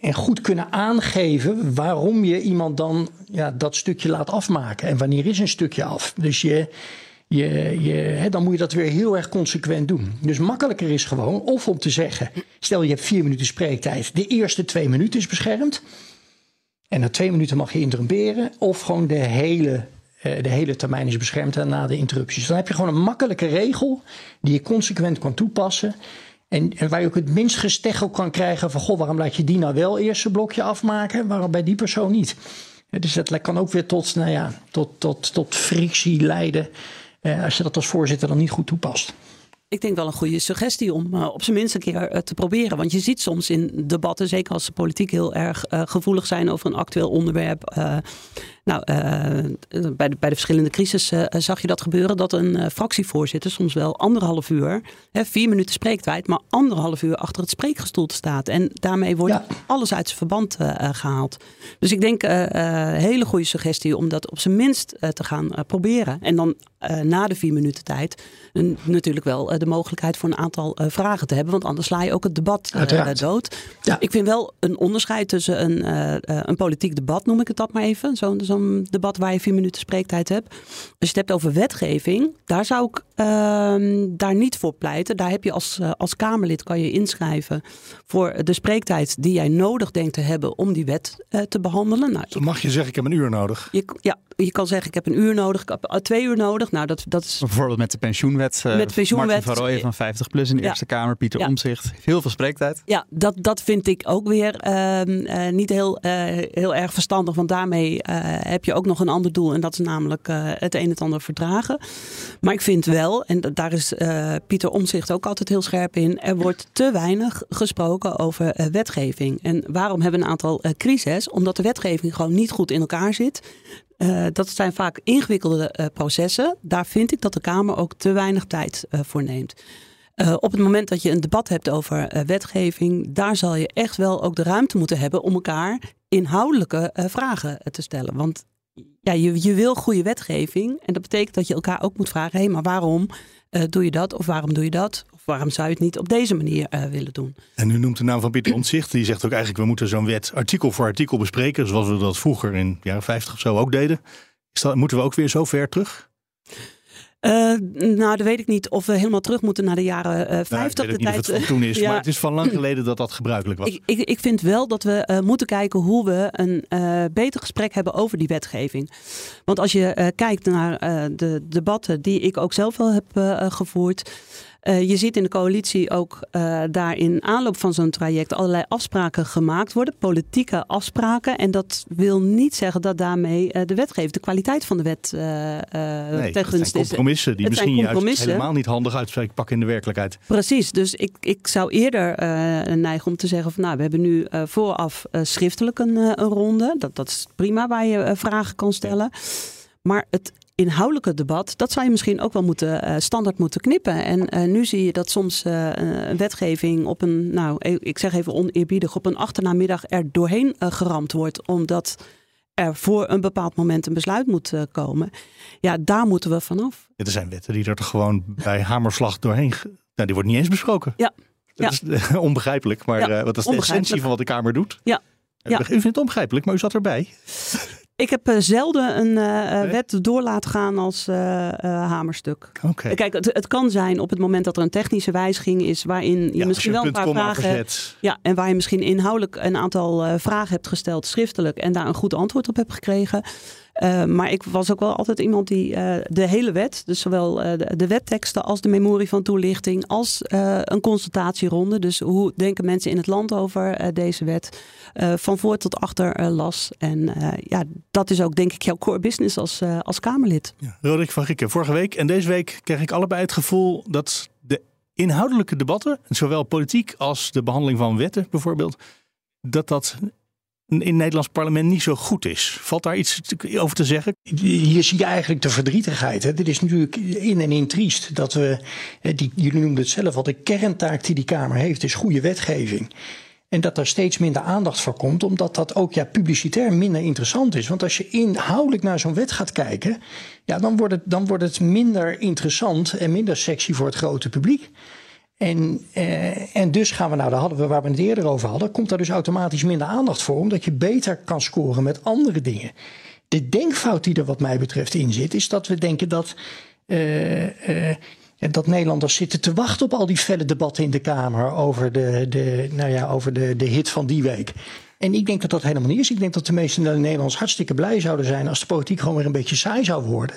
en goed kunnen aangeven waarom je iemand dan ja, dat stukje laat afmaken. En wanneer is een stukje af. Dus je hè, dan moet je dat weer heel erg consequent doen. Dus makkelijker is gewoon of om te zeggen: stel je hebt vier minuten spreektijd, de eerste twee minuten is beschermd. En na twee minuten mag je interrumperen. Of gewoon de hele, eh, de hele termijn is beschermd en na de interrupties. Dan heb je gewoon een makkelijke regel die je consequent kan toepassen. En, en waar je ook het minst gesteggel kan krijgen van: goh, waarom laat je die nou wel eerst een blokje afmaken, waarom bij die persoon niet? Dus dat kan ook weer tot, nou ja, tot, tot, tot frictie leiden als je dat als voorzitter dan niet goed toepast. Ik denk wel een goede suggestie om uh, op zijn minst een keer uh, te proberen. Want je ziet soms in debatten, zeker als de politiek heel erg gevoelig zijn over een actueel onderwerp. Nou, bij, de, bij de verschillende crisis zag je dat gebeuren. Dat een fractievoorzitter soms wel anderhalf uur, hè, vier minuten spreektijd, maar anderhalf uur achter het spreekgestoelte staat. En daarmee wordt alles uit zijn verband gehaald. Dus ik denk een hele goede suggestie om dat op zijn minst te gaan proberen. En dan na de vier minuten tijd natuurlijk wel de mogelijkheid voor een aantal vragen te hebben. Want anders sla je ook het debat dood. Ja. Ik vind wel een onderscheid tussen een, een politiek debat, noem ik het dat maar even. Zo'n zo'n debat waar je vier minuten spreektijd hebt. Als je het hebt over wetgeving, daar zou ik ehm, daar niet voor pleiten. Daar heb je als, als Kamerlid kan je inschrijven voor de spreektijd die jij nodig denkt te hebben om die wet te behandelen. Nou, Dan mag je zeggen, ik heb een uur nodig. Je, ja, je kan zeggen, ik heb een uur nodig, ik heb twee uur nodig. Nou, dat, dat is... Bijvoorbeeld met de pensioenwet. met de pensioenwet. Martin van Rooyen van 50 plus in de Eerste Kamer, Pieter ja. Omzicht. Heel veel spreektijd. Ja, dat, dat vind ik ook weer uh, niet heel, uh, heel erg verstandig. Want daarmee uh, heb je ook nog een ander doel. En dat is namelijk het een en ander verdragen. Maar ik vind wel, en daar is Pieter Omzicht ook altijd heel scherp in. Er wordt te weinig gesproken over wetgeving. En waarom hebben we een aantal crises? Omdat de wetgeving gewoon niet goed in elkaar zit. Dat zijn vaak ingewikkelde processen. Daar vind ik dat de Kamer ook te weinig tijd voor neemt. op het moment dat je een debat hebt over wetgeving, daar zal je echt wel ook de ruimte moeten hebben om elkaar inhoudelijke vragen te stellen. Want ja, je, je wil goede wetgeving en dat betekent dat je elkaar ook moet vragen: hé, hey, maar waarom doe je dat of waarom doe je dat? waarom zou je het niet op deze manier willen doen? En u noemt de naam van Pieter Ontzicht. Die zegt ook eigenlijk, we moeten zo'n wet artikel voor artikel bespreken. Zoals we dat vroeger in de jaren 50 of zo ook deden. Is dat, moeten we ook weer zo ver terug? Uh, nou, dan weet ik niet of we helemaal terug moeten naar de jaren uh, 50. Nou, ik weet de niet tijd, of het van toen is, ja. maar het is van lang geleden dat dat gebruikelijk was. Ik, ik, ik vind wel dat we uh, moeten kijken hoe we een beter gesprek hebben over die wetgeving. Want als je kijkt naar de debatten die ik ook zelf wel heb gevoerd. Uh, je ziet in de coalitie ook uh, daar in aanloop van zo'n traject allerlei afspraken gemaakt worden, politieke afspraken. En dat wil niet zeggen dat daarmee uh, de wetgeving, de kwaliteit van de wet nee, ten gunste is. compromissen die misschien juist helemaal niet handig uitpakken in de werkelijkheid. Precies, dus ik, ik zou eerder neigen om te zeggen van nou, we hebben nu vooraf schriftelijk een, een, ronde. Dat, dat is prima waar je vragen kan stellen. Maar het inhoudelijke debat, dat zou je misschien ook wel moeten uh, standaard moeten knippen. En uh, nu zie je dat soms uh, een wetgeving op een, nou, e-, ik zeg even oneerbiedig, op een achternamiddag er doorheen geramd wordt, omdat er voor een bepaald moment een besluit moet komen. Ja, daar moeten we vanaf. Ja, er zijn wetten die er gewoon bij hamerslag doorheen, nou, die wordt niet eens besproken. Ja. Dat ja. is onbegrijpelijk, maar ja, wat is de essentie van wat de Kamer doet? Ja, Ja. U vindt het onbegrijpelijk, maar u zat erbij. Ik heb uh, zelden een uh, wet door laten gaan als hamerstuk. Okay. Kijk, het, het, kan zijn op het moment dat er een technische wijziging is waarin je ja, misschien je wel een paar vragen hebt. Ja, en waar je misschien inhoudelijk een aantal vragen hebt gesteld schriftelijk en daar een goed antwoord op hebt gekregen. Uh, maar ik was ook wel altijd iemand die uh, de hele wet, dus zowel uh, de, de, wetteksten als de memorie van toelichting, als een consultatieronde. Dus hoe denken mensen in het land over deze wet, van voor tot achter las. En ja, dat is ook denk ik jouw core business als, als Kamerlid. Ja. Roderick van Gieken, vorige week en deze week kreeg ik allebei het gevoel dat de inhoudelijke debatten, zowel politiek als de behandeling van wetten bijvoorbeeld, dat dat in het Nederlands parlement niet zo goed is. Valt daar iets over te zeggen? Hier zie je eigenlijk de verdrietigheid. Dit is natuurlijk in en in triest dat we, die, jullie noemden het zelf al, de kerntaak die die Kamer heeft is goede wetgeving. En dat er steeds minder aandacht voor komt, omdat dat ook ja, publicitair minder interessant is. Want als je inhoudelijk naar zo'n wet gaat kijken, ja, dan, wordt het, dan wordt het minder interessant en minder sexy voor het grote publiek. En, eh, en dus gaan we, nou, daar hadden we waar we het eerder over hadden, komt daar dus automatisch minder aandacht voor, omdat je beter kan scoren met andere dingen. De denkfout die er, wat mij betreft, in zit, is dat we denken dat. Uh, uh, dat Nederlanders zitten te wachten op al die felle debatten in de Kamer over de, de, nou ja, over de, de hit van die week. En ik denk dat dat helemaal niet is. Ik denk dat de meeste Nederlanders hartstikke blij zouden zijn als de politiek gewoon weer een beetje saai zou worden.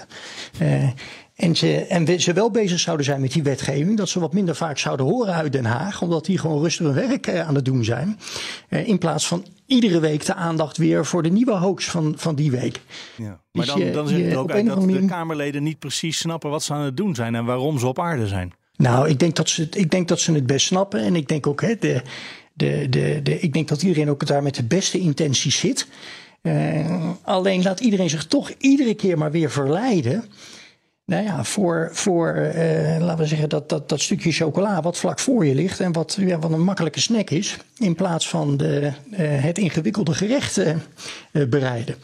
Uh, en ze, en ze wel bezig zouden zijn met die wetgeving. Dat ze wat minder vaak zouden horen uit Den Haag. Omdat die gewoon rustig hun werk eh, aan het doen zijn. Eh, in plaats van iedere week de aandacht weer voor de nieuwe hoax van, van die week. Ja. Maar dan, dan zit het ook uit dat de Kamerleden niet precies snappen wat ze aan het doen zijn. En waarom ze op aarde zijn. Nou, ik denk dat ze, ik denk dat ze het best snappen. En ik denk ook, hè, de, de, de, de, ik denk dat iedereen ook daar met de beste intenties zit. Uh, alleen laat iedereen zich toch iedere keer maar weer verleiden nou ja, voor, voor uh, laten we zeggen, dat, dat, dat stukje chocola wat vlak voor je ligt en wat, ja, wat een makkelijke snack is, in plaats van de, uh, het ingewikkelde gerecht uh, bereiden.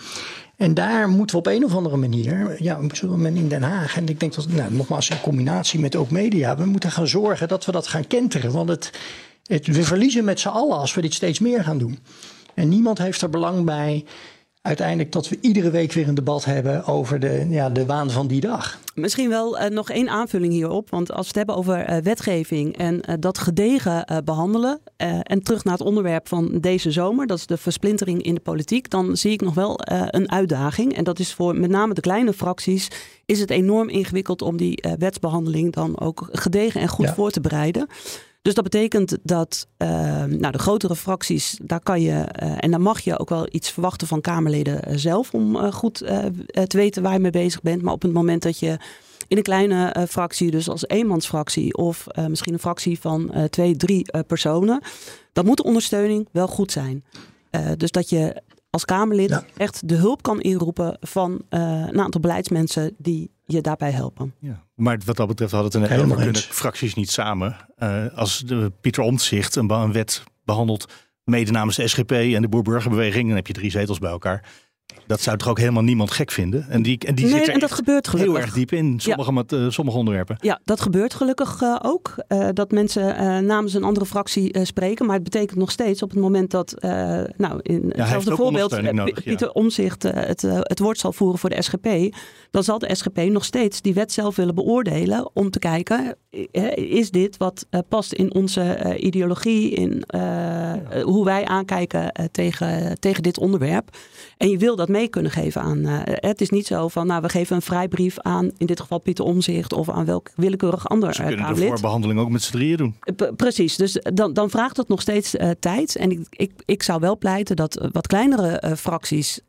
En daar moeten we op een of andere manier, ja, men in Den Haag, en ik denk dat, nou, nogmaals in combinatie met ook media, we moeten gaan zorgen dat we dat gaan kenteren. Want het, het, we verliezen met z'n allen als we dit steeds meer gaan doen. En niemand heeft er belang bij uiteindelijk dat we iedere week weer een debat hebben over de, ja, de waan van die dag. Misschien wel uh, nog één aanvulling hierop. Want als we het hebben over uh, wetgeving en uh, dat gedegen behandelen. en terug naar het onderwerp van deze zomer, dat is de versplintering in de politiek. Dan zie ik nog wel een uitdaging. En dat is voor met name de kleine fracties. Is het enorm ingewikkeld om die wetsbehandeling dan ook gedegen en goed ja. voor te bereiden. Dus dat betekent dat uh, nou, de grotere fracties, daar kan je uh, en dan mag je ook wel iets verwachten van Kamerleden uh, zelf om goed te weten waar je mee bezig bent. Maar op het moment dat je in een kleine fractie, dus als eenmansfractie of misschien een fractie van twee, drie personen, dan moet de ondersteuning wel goed zijn. dus dat je als Kamerlid ja. echt de hulp kan inroepen van een aantal beleidsmensen die je daarbij helpen. Ja. Maar wat dat betreft had het een helemaal kunnen fracties niet samen. Uh, als de Pieter Omtzigt een, een wet behandelt, mede namens de SGP en de Boerburgerbeweging, dan heb je drie zetels bij elkaar. Dat zou toch ook helemaal niemand gek vinden? En die, en die nee, zit er en dat gebeurt gelukkig. heel erg diep in, sommige, met, uh, sommige onderwerpen. Ja, dat gebeurt gelukkig uh, ook. Uh, dat mensen namens een andere fractie spreken. Maar het betekent nog steeds op het moment dat, nou, in hetzelfde voorbeeld, nodig, Pieter. Omzicht het, het woord zal voeren voor de SGP. Dan zal de SGP nog steeds die wet zelf willen beoordelen. Om te kijken, is dit wat past in onze ideologie, in hoe wij aankijken tegen, tegen dit onderwerp. En je wil dat mee kunnen geven aan. Uh, het is niet zo van, nou, we geven een vrijbrief aan, in dit geval Pieter Omzicht of aan welk willekeurig ander Ze kunnen de voorbehandeling ook met z'n drieën doen. P precies, dus dan, dan vraagt het nog steeds uh, tijd. En ik, ik, ik zou wel pleiten dat wat kleinere uh, fracties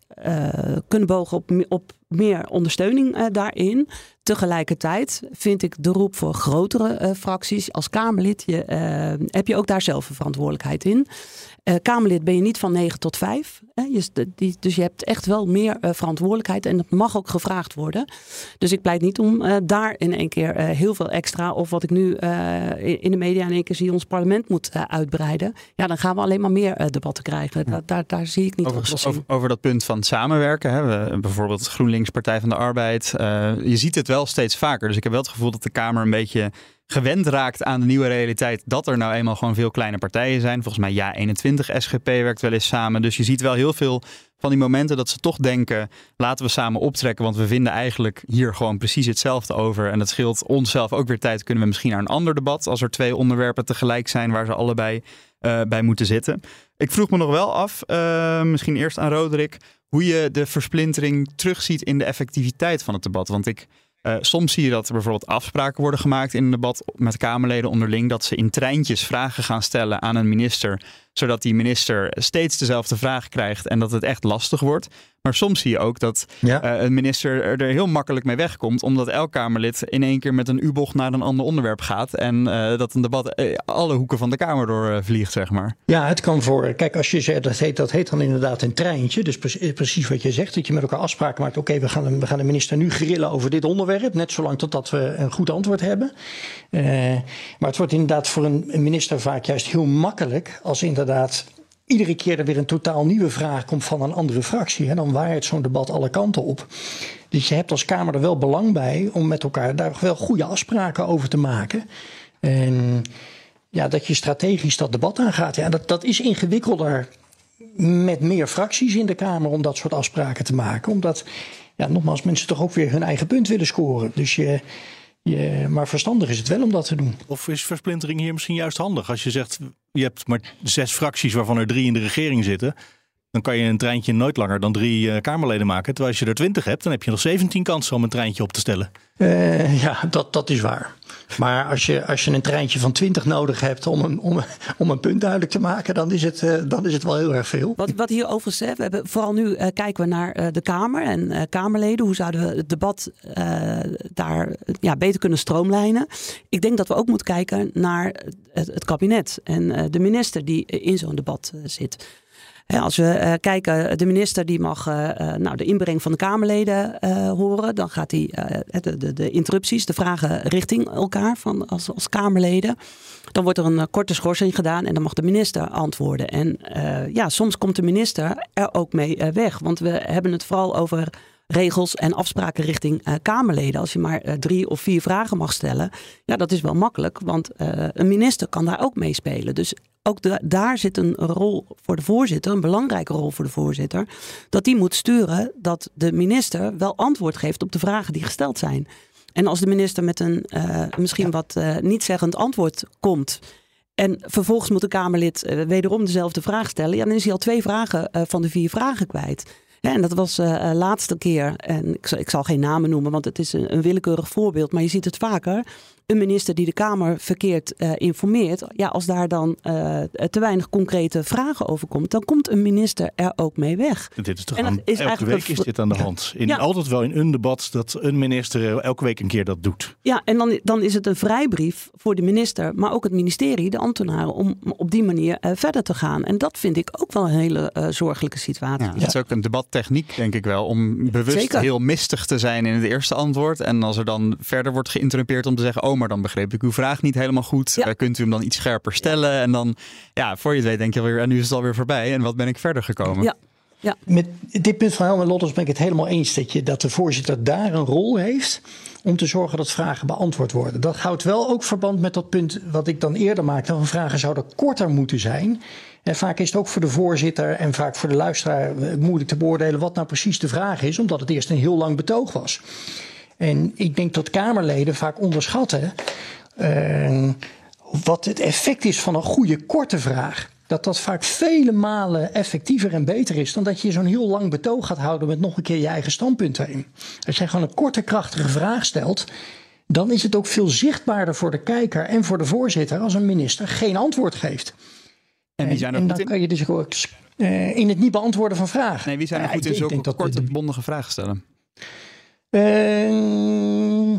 kunnen bogen op, op meer ondersteuning daarin. Tegelijkertijd vind ik de roep voor grotere fracties als Kamerlid, je, heb je ook daar zelf een verantwoordelijkheid in. Kamerlid ben je niet van 9 tot 5. Dus je hebt echt wel meer verantwoordelijkheid en dat mag ook gevraagd worden. Dus ik pleit niet om daar in één keer heel veel extra, of wat ik nu in de media in één keer zie, ons parlement moet uitbreiden. Ja, dan gaan we alleen maar meer debatten krijgen. Daar, daar, daar, zie ik niet over, over, over, dat punt van samenwerken. Hè? We, bijvoorbeeld GroenLinks Partij van de Arbeid. Uh, je ziet het wel steeds vaker. Dus ik heb wel het gevoel dat de Kamer een beetje gewend raakt aan de nieuwe realiteit dat er nou eenmaal gewoon veel kleine partijen zijn. Volgens mij ja 21 SGP werkt wel eens samen. Dus je ziet wel heel veel van die momenten dat ze toch denken: laten we samen optrekken, want we vinden eigenlijk hier gewoon precies hetzelfde over. En dat scheelt onszelf ook weer tijd. Kunnen we misschien naar een ander debat als er twee onderwerpen tegelijk zijn waar ze allebei uh, bij moeten zitten. Ik vroeg me nog wel af, uh, misschien eerst aan Roderick, hoe je de versplintering terugziet in de effectiviteit van het debat. Want ik uh, soms zie je dat er bijvoorbeeld afspraken worden gemaakt in een debat met Kamerleden onderling. Dat ze in treintjes vragen gaan stellen aan een minister. Zodat die minister steeds dezelfde vraag krijgt en dat het echt lastig wordt. Maar soms zie je ook dat ja. uh, een minister er heel makkelijk mee wegkomt. Omdat elk Kamerlid in één keer met een U-bocht naar een ander onderwerp gaat. En uh, dat een debat alle hoeken van de Kamer doorvliegt, zeg maar. Ja, het kan voor. Kijk, als je zegt dat heet, dat heet dan inderdaad een treintje. Dus precies wat je zegt. Dat je met elkaar afspraken maakt. Oké, okay, we, gaan, we gaan de minister nu grillen over dit onderwerp. Net zolang totdat we een goed antwoord hebben. Maar het wordt inderdaad voor een minister vaak juist heel makkelijk. Als inderdaad iedere keer er weer een totaal nieuwe vraag komt van een andere fractie. En dan waait zo'n debat alle kanten op. Dus je hebt als Kamer er wel belang bij om met elkaar daar wel goede afspraken over te maken. En ja, dat je strategisch dat debat aangaat. Ja, dat, dat is ingewikkelder met meer fracties in de Kamer om dat soort afspraken te maken. Omdat, ja, nogmaals, mensen toch ook weer hun eigen punt willen scoren. Dus je. Je, maar verstandig is het wel om dat te doen. Of is versplintering hier misschien juist handig? Als je zegt, je hebt maar zes fracties waarvan er drie in de regering zitten. Dan kan je een treintje nooit langer dan drie uh, Kamerleden maken. Terwijl als je er twintig hebt, dan heb je nog 17 kansen om een treintje op te stellen. Uh, ja, dat, dat is waar. Maar als je, als je een treintje van 20 nodig hebt om een, om, om een punt duidelijk te maken, dan is het, uh, dan is het wel heel erg veel. Wat, wat hier overigens, hè, we hebben, vooral nu uh, kijken we naar uh, de Kamer en Kamerleden. Hoe zouden we het debat daar ja, beter kunnen stroomlijnen? Ik denk dat we ook moeten kijken naar het, het kabinet en de minister die in zo'n debat zit. Als we uh, kijken, de minister die mag uh, nou, de inbreng van de Kamerleden horen. Dan gaat hij de, de, de, interrupties, de vragen richting elkaar van als, als Kamerleden. Dan wordt er een korte schorsing gedaan en dan mag de minister antwoorden. En ja, soms komt de minister er ook mee weg. Want we hebben het vooral over regels en afspraken richting uh, Kamerleden. Als je maar uh, drie of vier vragen mag stellen, ja, dat is wel makkelijk, want uh, een minister kan daar ook meespelen. Dus ook de, daar zit een rol voor de voorzitter, een belangrijke rol voor de voorzitter, dat die moet sturen dat de minister wel antwoord geeft op de vragen die gesteld zijn. En als de minister met een misschien wat niet-zeggend antwoord komt. En vervolgens moet de Kamerlid wederom dezelfde vraag stellen. Ja, dan is hij al twee vragen van de vier vragen kwijt. En dat was de uh, laatste keer, en ik zal, ik zal, geen namen noemen, want het is een, een, willekeurig voorbeeld, maar je ziet het vaker een minister die de Kamer verkeerd uh, informeert, ja, als daar dan uh, te weinig concrete vragen over komt, dan komt een minister er ook mee weg. Dit is toch en aan, is elke week is dit aan de hand. In, ja. Altijd wel in een debat dat een minister elke week een keer dat doet. Ja, en dan, dan is het een vrijbrief voor de minister, maar ook het ministerie, de ambtenaren, om op die manier uh, verder te gaan. En dat vind ik ook wel een hele zorgelijke situatie. Ja, het is ook een debattechniek, denk ik wel, om bewust Zeker. heel mistig te zijn in het eerste antwoord. En als er dan verder wordt geïnterrumpeerd om te zeggen, oh, maar dan begreep ik uw vraag niet helemaal goed. Ja. Uh, kunt u hem dan iets scherper stellen? En dan, ja, voor je het weet denk je weer, en nu is het alweer voorbij. En wat ben ik verder gekomen? Ja. Ja. Met dit punt van Helmer Lotters ben ik het helemaal eens dat, je, dat de voorzitter daar een rol heeft om te zorgen dat vragen beantwoord worden. Dat houdt wel ook verband met dat punt wat ik dan eerder maakte, van vragen zouden korter moeten zijn. En vaak is het ook voor de voorzitter en vaak voor de luisteraar moeilijk te beoordelen wat nou precies de vraag is, omdat het eerst een heel lang betoog was. En ik denk dat Kamerleden vaak onderschatten uh, wat het effect is van een goede korte vraag. Dat dat vaak vele malen effectiever en beter is dan dat je zo'n heel lang betoog gaat houden met nog een keer je eigen standpunt erin. Als jij gewoon een korte, krachtige vraag stelt, dan is het ook veel zichtbaarder voor de kijker en voor de voorzitter als een minister geen antwoord geeft. En, wie zijn er en dan kan je dus ook uh, in het niet beantwoorden van vragen. Nee, wie zijn er goed in zulke korte, bondige vragen stellen? Uh,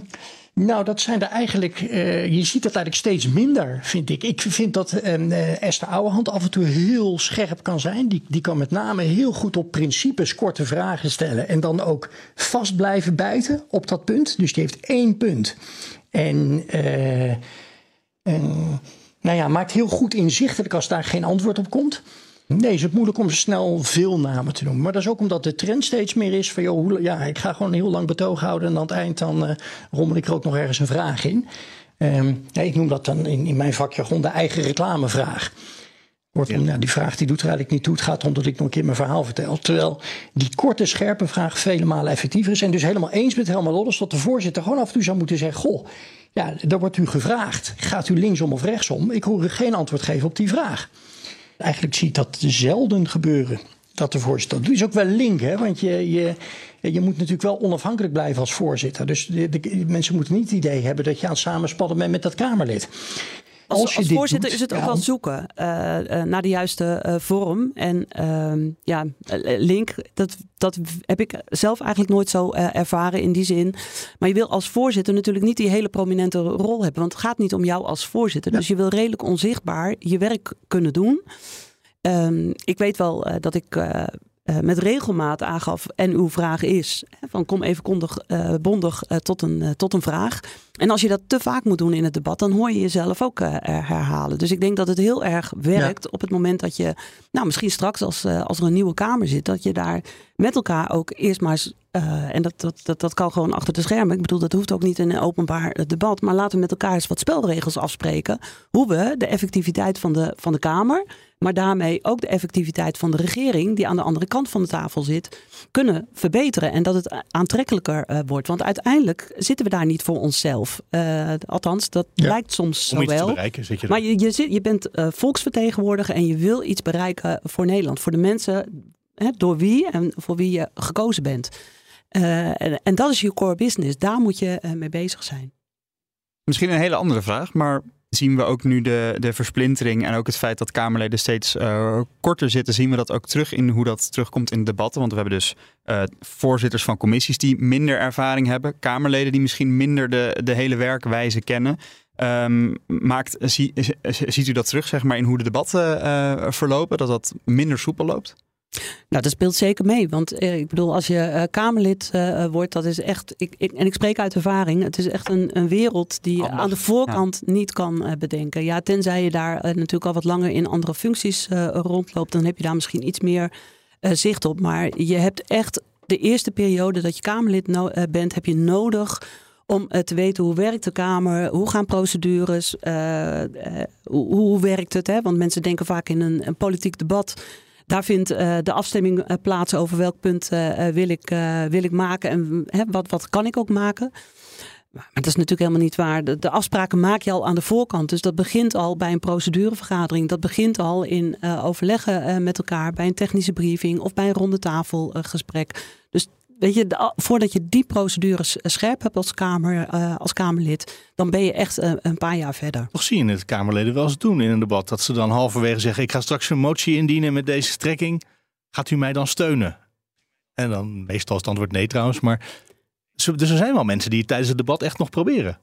nou, dat zijn er eigenlijk. Uh, je ziet dat eigenlijk steeds minder, vind ik. Ik vind dat uh, Esther Ouwehand af en toe heel scherp kan zijn. Die, die kan met name heel goed op principes korte vragen stellen. En dan ook vast blijven bijten op dat punt. Dus die heeft één punt. En. en nou ja, maakt heel goed inzichtelijk als daar geen antwoord op komt. Nee, is het moeilijk om snel veel namen te noemen. Maar dat is ook omdat de trend steeds meer is van... joh, ja, ik ga gewoon een heel lang betoog houden... en aan het eind dan uh, rommel ik er ook nog ergens een vraag in. Ehm, ja, ik noem dat dan in, in mijn vakjargon de eigen reclamevraag. Kortom, nou, die vraag die doet er eigenlijk niet toe. Het gaat om dat ik nog een keer mijn verhaal vertel. Terwijl die korte, scherpe vraag vele malen effectiever is. En dus helemaal eens met Helma Loddes dat de voorzitter gewoon af en toe zou moeten zeggen... Goh, ja, daar wordt u gevraagd. Gaat u linksom of rechtsom? Ik hoor u geen antwoord geven op die vraag. Eigenlijk zie ik dat zelden gebeuren. Dat de voorzitter. Dat is ook wel link, hè? Want je, je, je moet natuurlijk wel onafhankelijk blijven als voorzitter. Dus de, de, mensen moeten niet het idee hebben dat je aan het samenspannen bent met dat Kamerlid. Als, als, voorzitter is het ook wel zoeken uh, uh, naar de juiste uh, vorm. En ehm, ja, link, dat, dat heb ik zelf eigenlijk nooit zo ervaren in die zin. Maar je wil als voorzitter natuurlijk niet die hele prominente rol hebben. Want het gaat niet om jou als voorzitter. Ja. Dus je wil redelijk onzichtbaar je werk kunnen doen. Um, ik weet wel dat ik uh, met regelmaat aangaf en uw vraag is. Van kom even kondig, uh, bondig uh, tot, een, tot een vraag. En als je dat te vaak moet doen in het debat, dan hoor je jezelf ook herhalen. Dus ik denk dat het heel erg werkt ja. op het moment dat je, nou misschien straks als, als er een nieuwe Kamer zit, dat je daar met elkaar ook eerst maar eens, en dat, dat, dat, dat kan gewoon achter de schermen. Ik bedoel, dat hoeft ook niet in een openbaar debat, maar laten we met elkaar eens wat spelregels afspreken. Hoe we de effectiviteit van de, van de Kamer maar daarmee ook de effectiviteit van de regering, die aan de andere kant van de tafel zit, kunnen verbeteren. En dat het aantrekkelijker uh, wordt. Want uiteindelijk zitten we daar niet voor onszelf. Uh, althans, dat ja. lijkt soms Om zo wel. Bereiken, zit je maar je, je, zit, je bent uh, volksvertegenwoordiger en je wil iets bereiken voor Nederland. Voor de mensen hè, door wie en voor wie je gekozen bent. En, en, dat is je core business. Daar moet je mee bezig zijn. Misschien een hele andere vraag, maar zien we ook nu de, de versplintering en ook het feit dat Kamerleden steeds uh, korter zitten, zien we dat ook terug in hoe dat terugkomt in debatten. Want we hebben dus uh, voorzitters van commissies die minder ervaring hebben, Kamerleden die misschien minder de, de hele werkwijze kennen. Um, maakt, zie, ziet u dat terug zeg maar, in hoe de debatten uh, verlopen, dat dat minder soepel loopt? Nou, dat speelt zeker mee. Want eh, ik bedoel, als je uh, Kamerlid uh, wordt, dat is echt. Ik, ik, en ik spreek uit ervaring. Het is echt een, een wereld die je aan de voorkant ja. niet kan bedenken. Ja, tenzij je daar natuurlijk al wat langer in andere functies rondloopt, dan heb je daar misschien iets meer zicht op. Maar je hebt echt de eerste periode dat je Kamerlid no bent, heb je nodig om te weten hoe werkt de Kamer, hoe gaan procedures, hoe, hoe, werkt het. Hè? Want mensen denken vaak in een, een politiek debat daar vindt uh, de afstemming uh, plaats over welk punt uh, wil, ik, wil ik maken en wat, wat kan ik ook maken. Maar dat is natuurlijk helemaal niet waar. De, afspraken maak je al aan de voorkant. Dus dat begint al bij een procedurevergadering. Dat begint al in overleggen met elkaar bij een technische briefing of bij een ronde tafelgesprek. dus weet je, voordat je die procedures scherp hebt als, kamer, uh, als Kamerlid, dan ben je echt uh, een paar jaar verder. Toch zie je het Kamerleden wel eens doen in een debat. Dat ze dan halverwege zeggen: Ik ga straks een motie indienen met deze strekking. Gaat u mij dan steunen? En dan meestal is het antwoord nee trouwens. Maar dus er zijn wel mensen die het tijdens het debat echt nog proberen.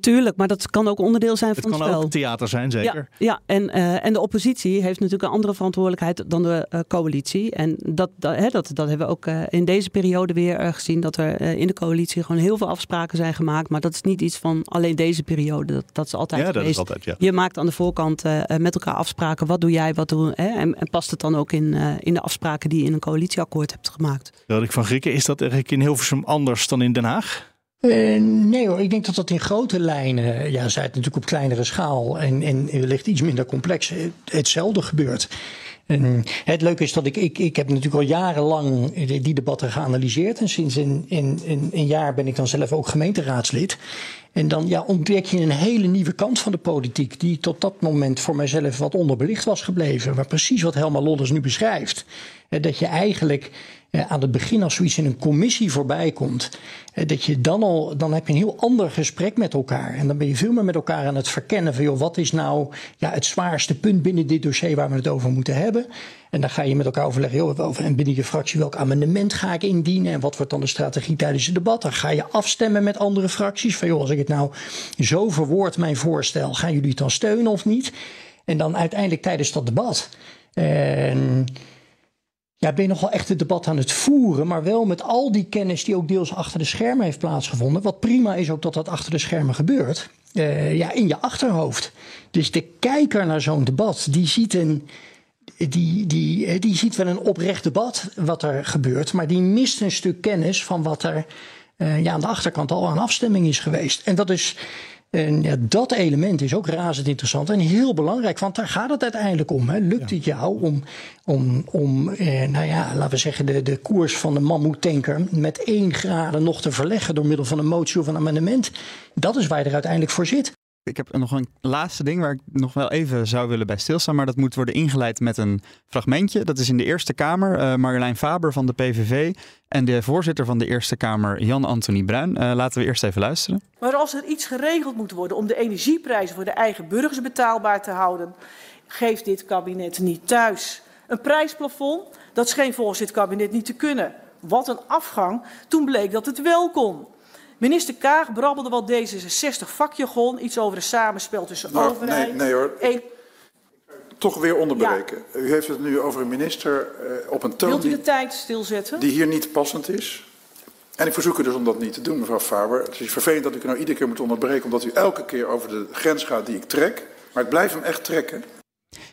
Tuurlijk, maar dat kan ook onderdeel zijn het van het spel. Het kan ook theater zijn, zeker. Ja, ja. En, uh, en de oppositie heeft natuurlijk een andere verantwoordelijkheid dan de uh, coalitie. En dat, dat, hè, dat, dat hebben we ook uh, in deze periode weer gezien. Dat er in de coalitie gewoon heel veel afspraken zijn gemaakt. Maar dat is niet iets van alleen deze periode. Dat, dat is altijd ja, geweest. Dat is altijd, ja. Je maakt aan de voorkant met elkaar afspraken. Wat doe jij, wat doe hè? En, en past het dan ook in, in de afspraken die je in een coalitieakkoord hebt gemaakt. Roderick van Grieken, is dat eigenlijk in Hilversum anders dan in Den Haag? Uh, nee hoor, ik denk dat dat in grote lijnen, ja, zij het natuurlijk op kleinere schaal en, en wellicht iets minder complex, hetzelfde gebeurt. En het leuke is dat ik, ik, ik heb natuurlijk al jarenlang die debatten geanalyseerd. En sinds een, een, een, een jaar ben ik dan zelf ook gemeenteraadslid. En dan ja, ontdek je een hele nieuwe kant van de politiek, die tot dat moment voor mijzelf wat onderbelicht was gebleven. Maar precies wat Helma Lodders nu beschrijft. Dat je eigenlijk aan het begin als zoiets in een commissie voorbij komt, dat je dan al, dan heb je een heel ander gesprek met elkaar. En dan ben je veel meer met elkaar aan het verkennen van, joh, wat is nou ja, het zwaarste punt binnen dit dossier waar we het over moeten hebben. En dan ga je met elkaar overleggen, joh, over, en binnen je fractie welk amendement ga ik indienen en wat wordt dan de strategie tijdens het debat. Dan ga je afstemmen met andere fracties van, joh, als ik het nou zo verwoord, mijn voorstel, gaan jullie het dan steunen of niet? En dan uiteindelijk tijdens dat debat. Ja, ben je nog wel echt het debat aan het voeren, maar wel met al die kennis die ook deels achter de schermen heeft plaatsgevonden. Wat prima is ook dat dat achter de schermen gebeurt. Uh, ja, in je achterhoofd. Dus de kijker naar zo'n debat, die ziet een. Die, die, die ziet wel een oprecht debat wat er gebeurt, maar die mist een stuk kennis van wat er uh, ja, aan de achterkant al aan afstemming is geweest. En dat is En ja, dat element is ook razend interessant en heel belangrijk, want daar gaat het uiteindelijk om. Hè. Lukt het jou om, om, om eh, nou ja, laten we zeggen, de, de koers van de mammoetanker met één graden nog te verleggen door middel van een motie of een amendement? Dat is waar je er uiteindelijk voor zit. Ik heb nog een laatste ding waar ik nog wel even zou willen bij stilstaan. Maar dat moet worden ingeleid met een fragmentje. Dat is in de Eerste Kamer. Uh, Marjolein Faber van de PVV en de voorzitter van de Eerste Kamer, Jan-Anthony Bruin. Uh, laten we eerst even luisteren. Maar als er iets geregeld moet worden om de energieprijzen voor de eigen burgers betaalbaar te houden, geeft dit kabinet niet thuis. Een prijsplafond, dat scheen volgens dit kabinet niet te kunnen. Wat een afgang. Toen bleek dat het wel kon. Minister Kaag brabbelde wel D66 vakjargon, iets over een samenspel tussen nou, overheid... Nee, nee hoor. Een... Toch weer onderbreken. Ja. U heeft het nu over een minister uh, op een toon Wilt u de tijd stilzetten? die hier niet passend is. En ik verzoek u dus om dat niet te doen, mevrouw Faber. Het is vervelend dat ik u nou iedere keer moet onderbreken... omdat u elke keer over de grens gaat die ik trek. Maar ik blijf hem echt trekken.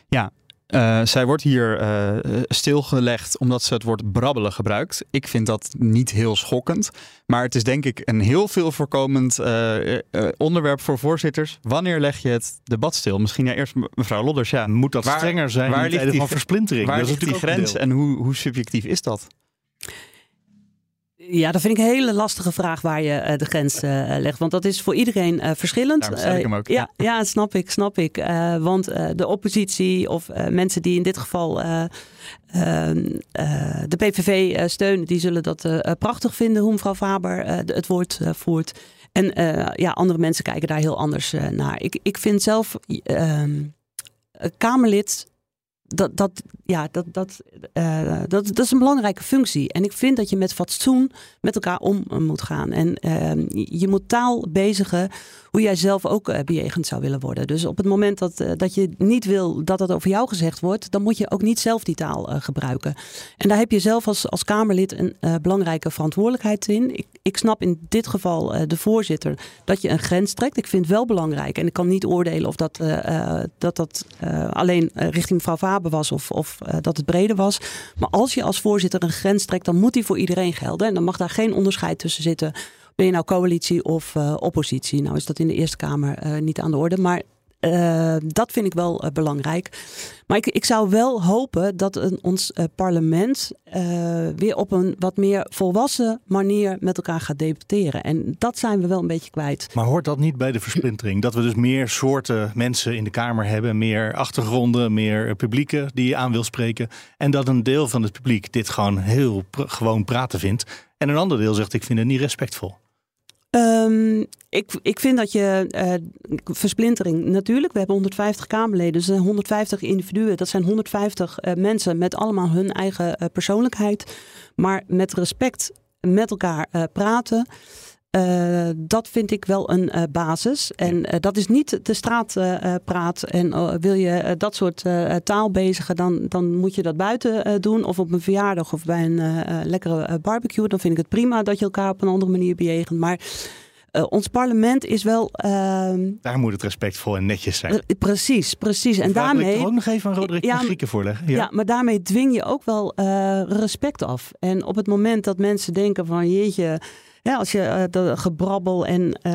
Ja, uh, zij wordt hier uh, stilgelegd omdat ze het woord brabbelen gebruikt. Ik vind dat niet heel schokkend. Maar het is denk ik een heel veel voorkomend uh, onderwerp voor voorzitters. Wanneer leg je het debat stil? Misschien ja, eerst mevrouw Lodders. Ja, Moet dat waar, strenger zijn waar ligt die, van versplintering? Waar dat ligt die grens en hoe, hoe subjectief is dat? Ja, dat vind ik een hele lastige vraag waar je uh, de grens uh, legt. Want dat is voor iedereen uh, verschillend. ik hem ook. ja, ja, snap ik, snap ik. want de oppositie of mensen die in dit geval ehm, de PVV steunen, die zullen dat prachtig vinden hoe mevrouw Faber het woord voert. En ja, andere mensen kijken daar heel anders naar. Ik, ik vind zelf ehm, Kamerlid dat, dat, ja, dat, dat, uh, dat, dat is een belangrijke functie. En ik vind dat je met fatsoen met elkaar om moet gaan. En uh, je moet taal bezigen hoe jij zelf ook uh, bejegend zou willen worden. Dus op het moment dat, uh, dat je niet wil dat dat over jou gezegd wordt, dan moet je ook niet zelf die taal gebruiken. En daar heb je zelf als, als Kamerlid een belangrijke verantwoordelijkheid in. Ik, ik snap in dit geval de voorzitter dat je een grens trekt. Ik vind het wel belangrijk. En ik kan niet oordelen of dat, dat, dat alleen richting mevrouw Faber was of, of uh, dat het breder was. Maar als je als voorzitter een grens trekt, dan moet die voor iedereen gelden. En dan mag daar geen onderscheid tussen zitten. Ben je nou coalitie of uh, oppositie? Nou is dat in de Eerste Kamer uh, niet aan de orde. Maar uh, dat vind ik wel uh, belangrijk. Maar ik, ik, zou wel hopen dat een, ons uh, parlement weer op een wat meer volwassen manier met elkaar gaat debatteren. En dat zijn we wel een beetje kwijt. Maar hoort dat niet bij de versplintering? Dat we dus meer soorten mensen in de Kamer hebben, meer achtergronden, meer publieken die je aan wil spreken. En dat een deel van het publiek dit gewoon heel gewoon praten vindt. En een ander deel zegt: ik vind het niet respectvol. Um, ik, ik vind dat je uh, versplintering natuurlijk. We hebben 150 Kamerleden, dus 150 individuen. Dat zijn 150 uh, mensen met allemaal hun eigen persoonlijkheid. Maar met respect met elkaar praten. Uh, dat vind ik wel een uh, basis. En uh, dat is niet de straatpraat. en wil je dat soort taal bezigen, dan, dan moet je dat buiten doen. Of op een verjaardag of bij een lekkere barbecue. Dan vind ik het prima dat je elkaar op een andere manier bejegent. Maar ons parlement is wel. Ehm, Daar moet het respectvol en netjes zijn. precies, precies. En daarmee. Ik ook nog even aan Roderick ja, Grieken voorleggen. Ja. ja. maar daarmee dwing je ook wel respect af. En op het moment dat mensen denken van jeetje. Ja, als je uh, de gebrabbel en uh,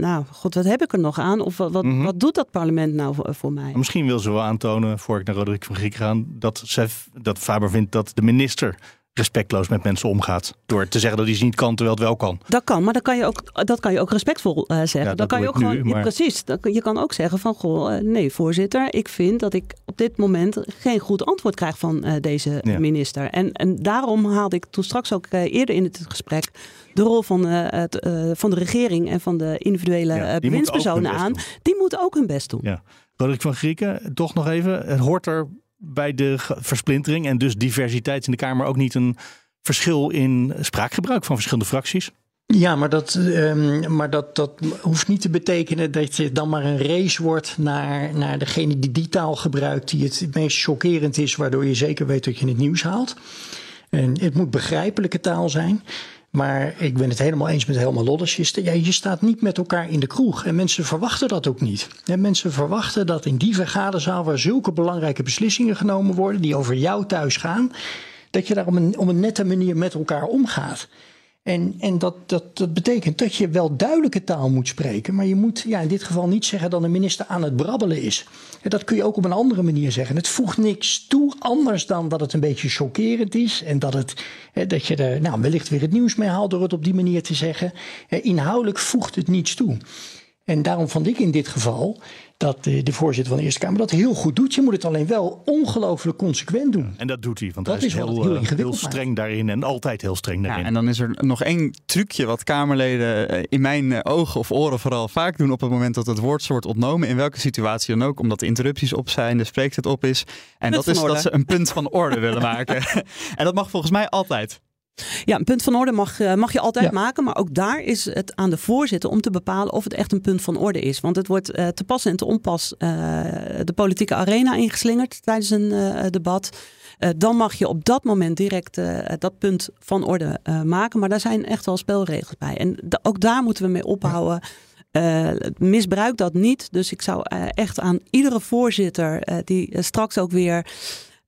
nou, god, wat heb ik er nog aan? Of wat, wat, mm -hmm. wat doet dat parlement nou voor, voor, mij? Misschien wil ze wel aantonen, voor ik naar Roderick van Griek ga, dat, ze, dat Faber vindt dat de minister respectloos met mensen omgaat. Door te zeggen dat hij ze niet kan, terwijl het wel kan. Dat kan, maar dan kan je ook, dat kan je ook respectvol uh, zeggen. Ja, dan kan je ook gewoon, nu, maar... ja, precies. Je kan ook zeggen van, goh, uh, nee voorzitter, ik vind dat ik op dit moment geen goed antwoord krijg van uh, deze ja. minister. En, en daarom haalde ik toen straks ook eerder in het gesprek de rol van, het, van de regering en van de individuele ja, bewindspersonen aan. Doen. Die moeten ook hun best doen. Ja. Roderick van Grieken, toch nog even. Het hoort er bij de versplintering en dus diversiteit in de Kamer ook niet een verschil in spraakgebruik van verschillende fracties? Ja, maar, dat, um, maar dat, dat hoeft niet te betekenen dat je dan maar een race wordt naar, naar degene die die taal gebruikt, die het meest chockerend is, waardoor je zeker weet dat je het nieuws haalt. En het moet begrijpelijke taal zijn. Maar ik ben het helemaal eens met Helma Lodders. Je, ja, je staat niet met elkaar in de kroeg. En mensen verwachten dat ook niet. En mensen verwachten dat in die vergaderzaal... waar zulke belangrijke beslissingen genomen worden... die over jou thuis gaan... dat je daar op een, op een nette manier met elkaar omgaat. En, en dat, dat, betekent dat je wel duidelijke taal moet spreken. Maar je moet ja, in dit geval niet zeggen dat een minister aan het brabbelen is. En dat kun je ook op een andere manier zeggen. Het voegt niks toe, anders dan dat het een beetje chockerend is. En dat, het, dat je er nou, wellicht weer het nieuws mee haalt door het op die manier te zeggen. Inhoudelijk voegt het niets toe. En daarom vond ik in dit geval dat de, de, voorzitter van de Eerste Kamer dat heel goed doet. Je moet het alleen wel ongelooflijk consequent doen. En dat doet hij, want dat hij is, heel, heel, eh, heel streng daarin en altijd heel streng daarin. Ja, en dan is er nog één trucje wat Kamerleden eh, in mijn eh, ogen of oren vooral vaak doen op het moment dat het woord wordt ontnomen, in welke situatie dan ook, omdat de interrupties op zijn, de spreektijd op is. En dat is dat ze een punt van orde willen maken. en dat mag volgens mij altijd. Ja, een punt van orde mag, eh, mag je altijd maken. Maar ook daar is het aan de voorzitter om te bepalen of het echt een punt van orde is. Want het wordt uh, te pas en te onpas uh, de politieke arena ingeslingerd tijdens een debat. dan mag je op dat moment direct dat punt van orde maken. Maar daar zijn echt wel spelregels bij. En ook daar moeten we mee ophouden. misbruik dat niet. Dus ik zou echt aan iedere voorzitter die straks ook weer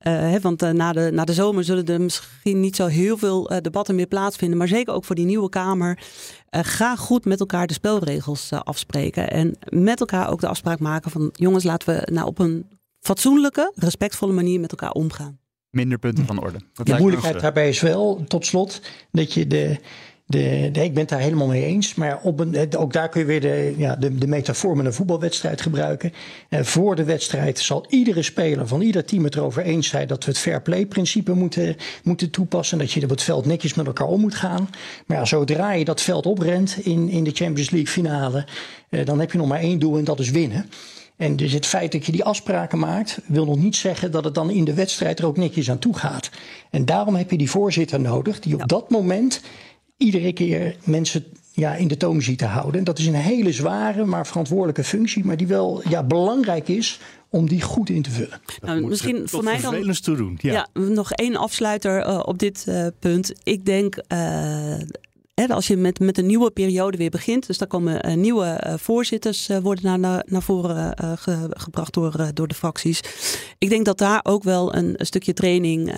uh, want uh, na, de, na de zomer zullen er misschien niet zo heel veel uh, debatten meer plaatsvinden. Maar zeker ook voor die nieuwe Kamer. ga goed met elkaar de spelregels afspreken. En met elkaar ook de afspraak maken van... jongens, laten we nou op een fatsoenlijke, respectvolle manier met elkaar omgaan. Minder punten van orde. Dat de moeilijkheid daarbij is wel, tot slot, dat je de de, ik ben het daar helemaal mee eens. Maar op een, ook daar kun je weer de, ja, de, de metafoor met een voetbalwedstrijd gebruiken. En voor de wedstrijd zal iedere speler van ieder team het erover eens zijn dat we het fair play principe moeten, moeten toepassen. Dat je op het veld netjes met elkaar om moet gaan. Maar ja, zodra je dat veld oprent in, in de Champions League finale, eh, dan heb je nog maar één doel en dat is winnen. En dus het feit dat je die afspraken maakt, wil nog niet zeggen dat het dan in de wedstrijd er ook netjes aan toe gaat. En daarom heb je die voorzitter nodig, die op dat moment iedere keer mensen ja, in de toom ziet te houden. En dat is een hele zware, maar verantwoordelijke functie, maar die wel ja, belangrijk is om die goed in te vullen. Nou, misschien voor mij dan. Doen, ja. ja. nog één afsluiter uh, op dit uh, punt. Ik denk uh, als je met, met een nieuwe periode weer begint, dus daar komen uh, nieuwe uh, voorzitters uh, worden naar, naar voren ge, gebracht door, door de fracties. Ik denk dat daar ook wel een, stukje training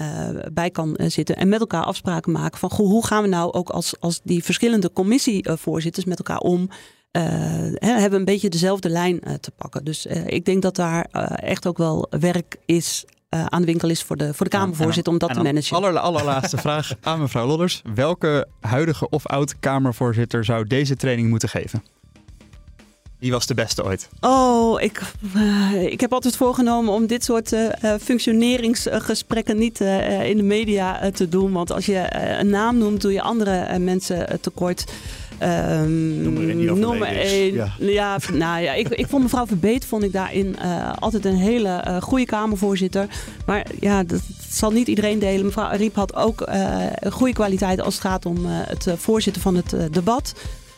bij kan zitten en met elkaar afspraken maken van goh, hoe gaan we nou ook als, als die verschillende commissievoorzitters met elkaar om. hebben een beetje dezelfde lijn te pakken. Dus ik denk dat daar echt ook wel werk is uh, aan de winkel is voor de, voor de Kamervoorzitter om dat te managen. Aller, allerlaatste vraag aan mevrouw Lodders. Welke huidige of oud Kamervoorzitter zou deze training moeten geven? Wie was de beste ooit? Oh, ik, uh, ik heb altijd voorgenomen om dit soort uh, functioneringsgesprekken niet uh, in de media te doen. Want als je een naam noemt, doe je andere mensen tekort. Um, nummer één. Ja. ja. nou ja, ik, ik vond mevrouw Verbeet vond ik daarin uh, altijd een hele uh, goede Kamervoorzitter. Maar ja, dat zal niet iedereen delen. Mevrouw Riep had ook uh, goede kwaliteit als het gaat om het voorzitten van het debat.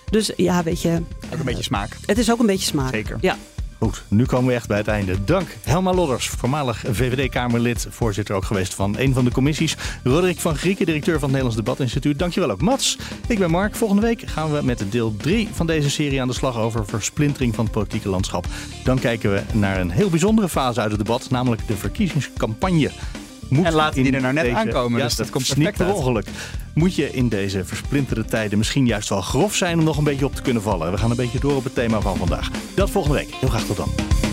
Dus ja, weet je. Ook een beetje smaak. Het is ook een beetje smaak. Zeker. Ja. Goed, nu komen we echt bij het einde. Dank Helma Lodders, voormalig VVD-Kamerlid, voorzitter ook geweest van een van de commissies. Roderick van Grieken, directeur van het Nederlands Debatinstituut. Dankjewel ook Mats. Ik ben Mark. Volgende week gaan we met deel 3 van deze serie aan de slag over versplintering van het politieke landschap. Dan kijken we naar een heel bijzondere fase uit het debat, namelijk de verkiezingscampagne moet en laten die er nou net aankomen. Ja, dus dat komt niet per ongeluk. Moet je in deze versplinterde tijden misschien juist wel grof zijn om nog een beetje op te kunnen vallen. We gaan een beetje door op het thema van vandaag. Dat volgende week. Heel graag tot dan.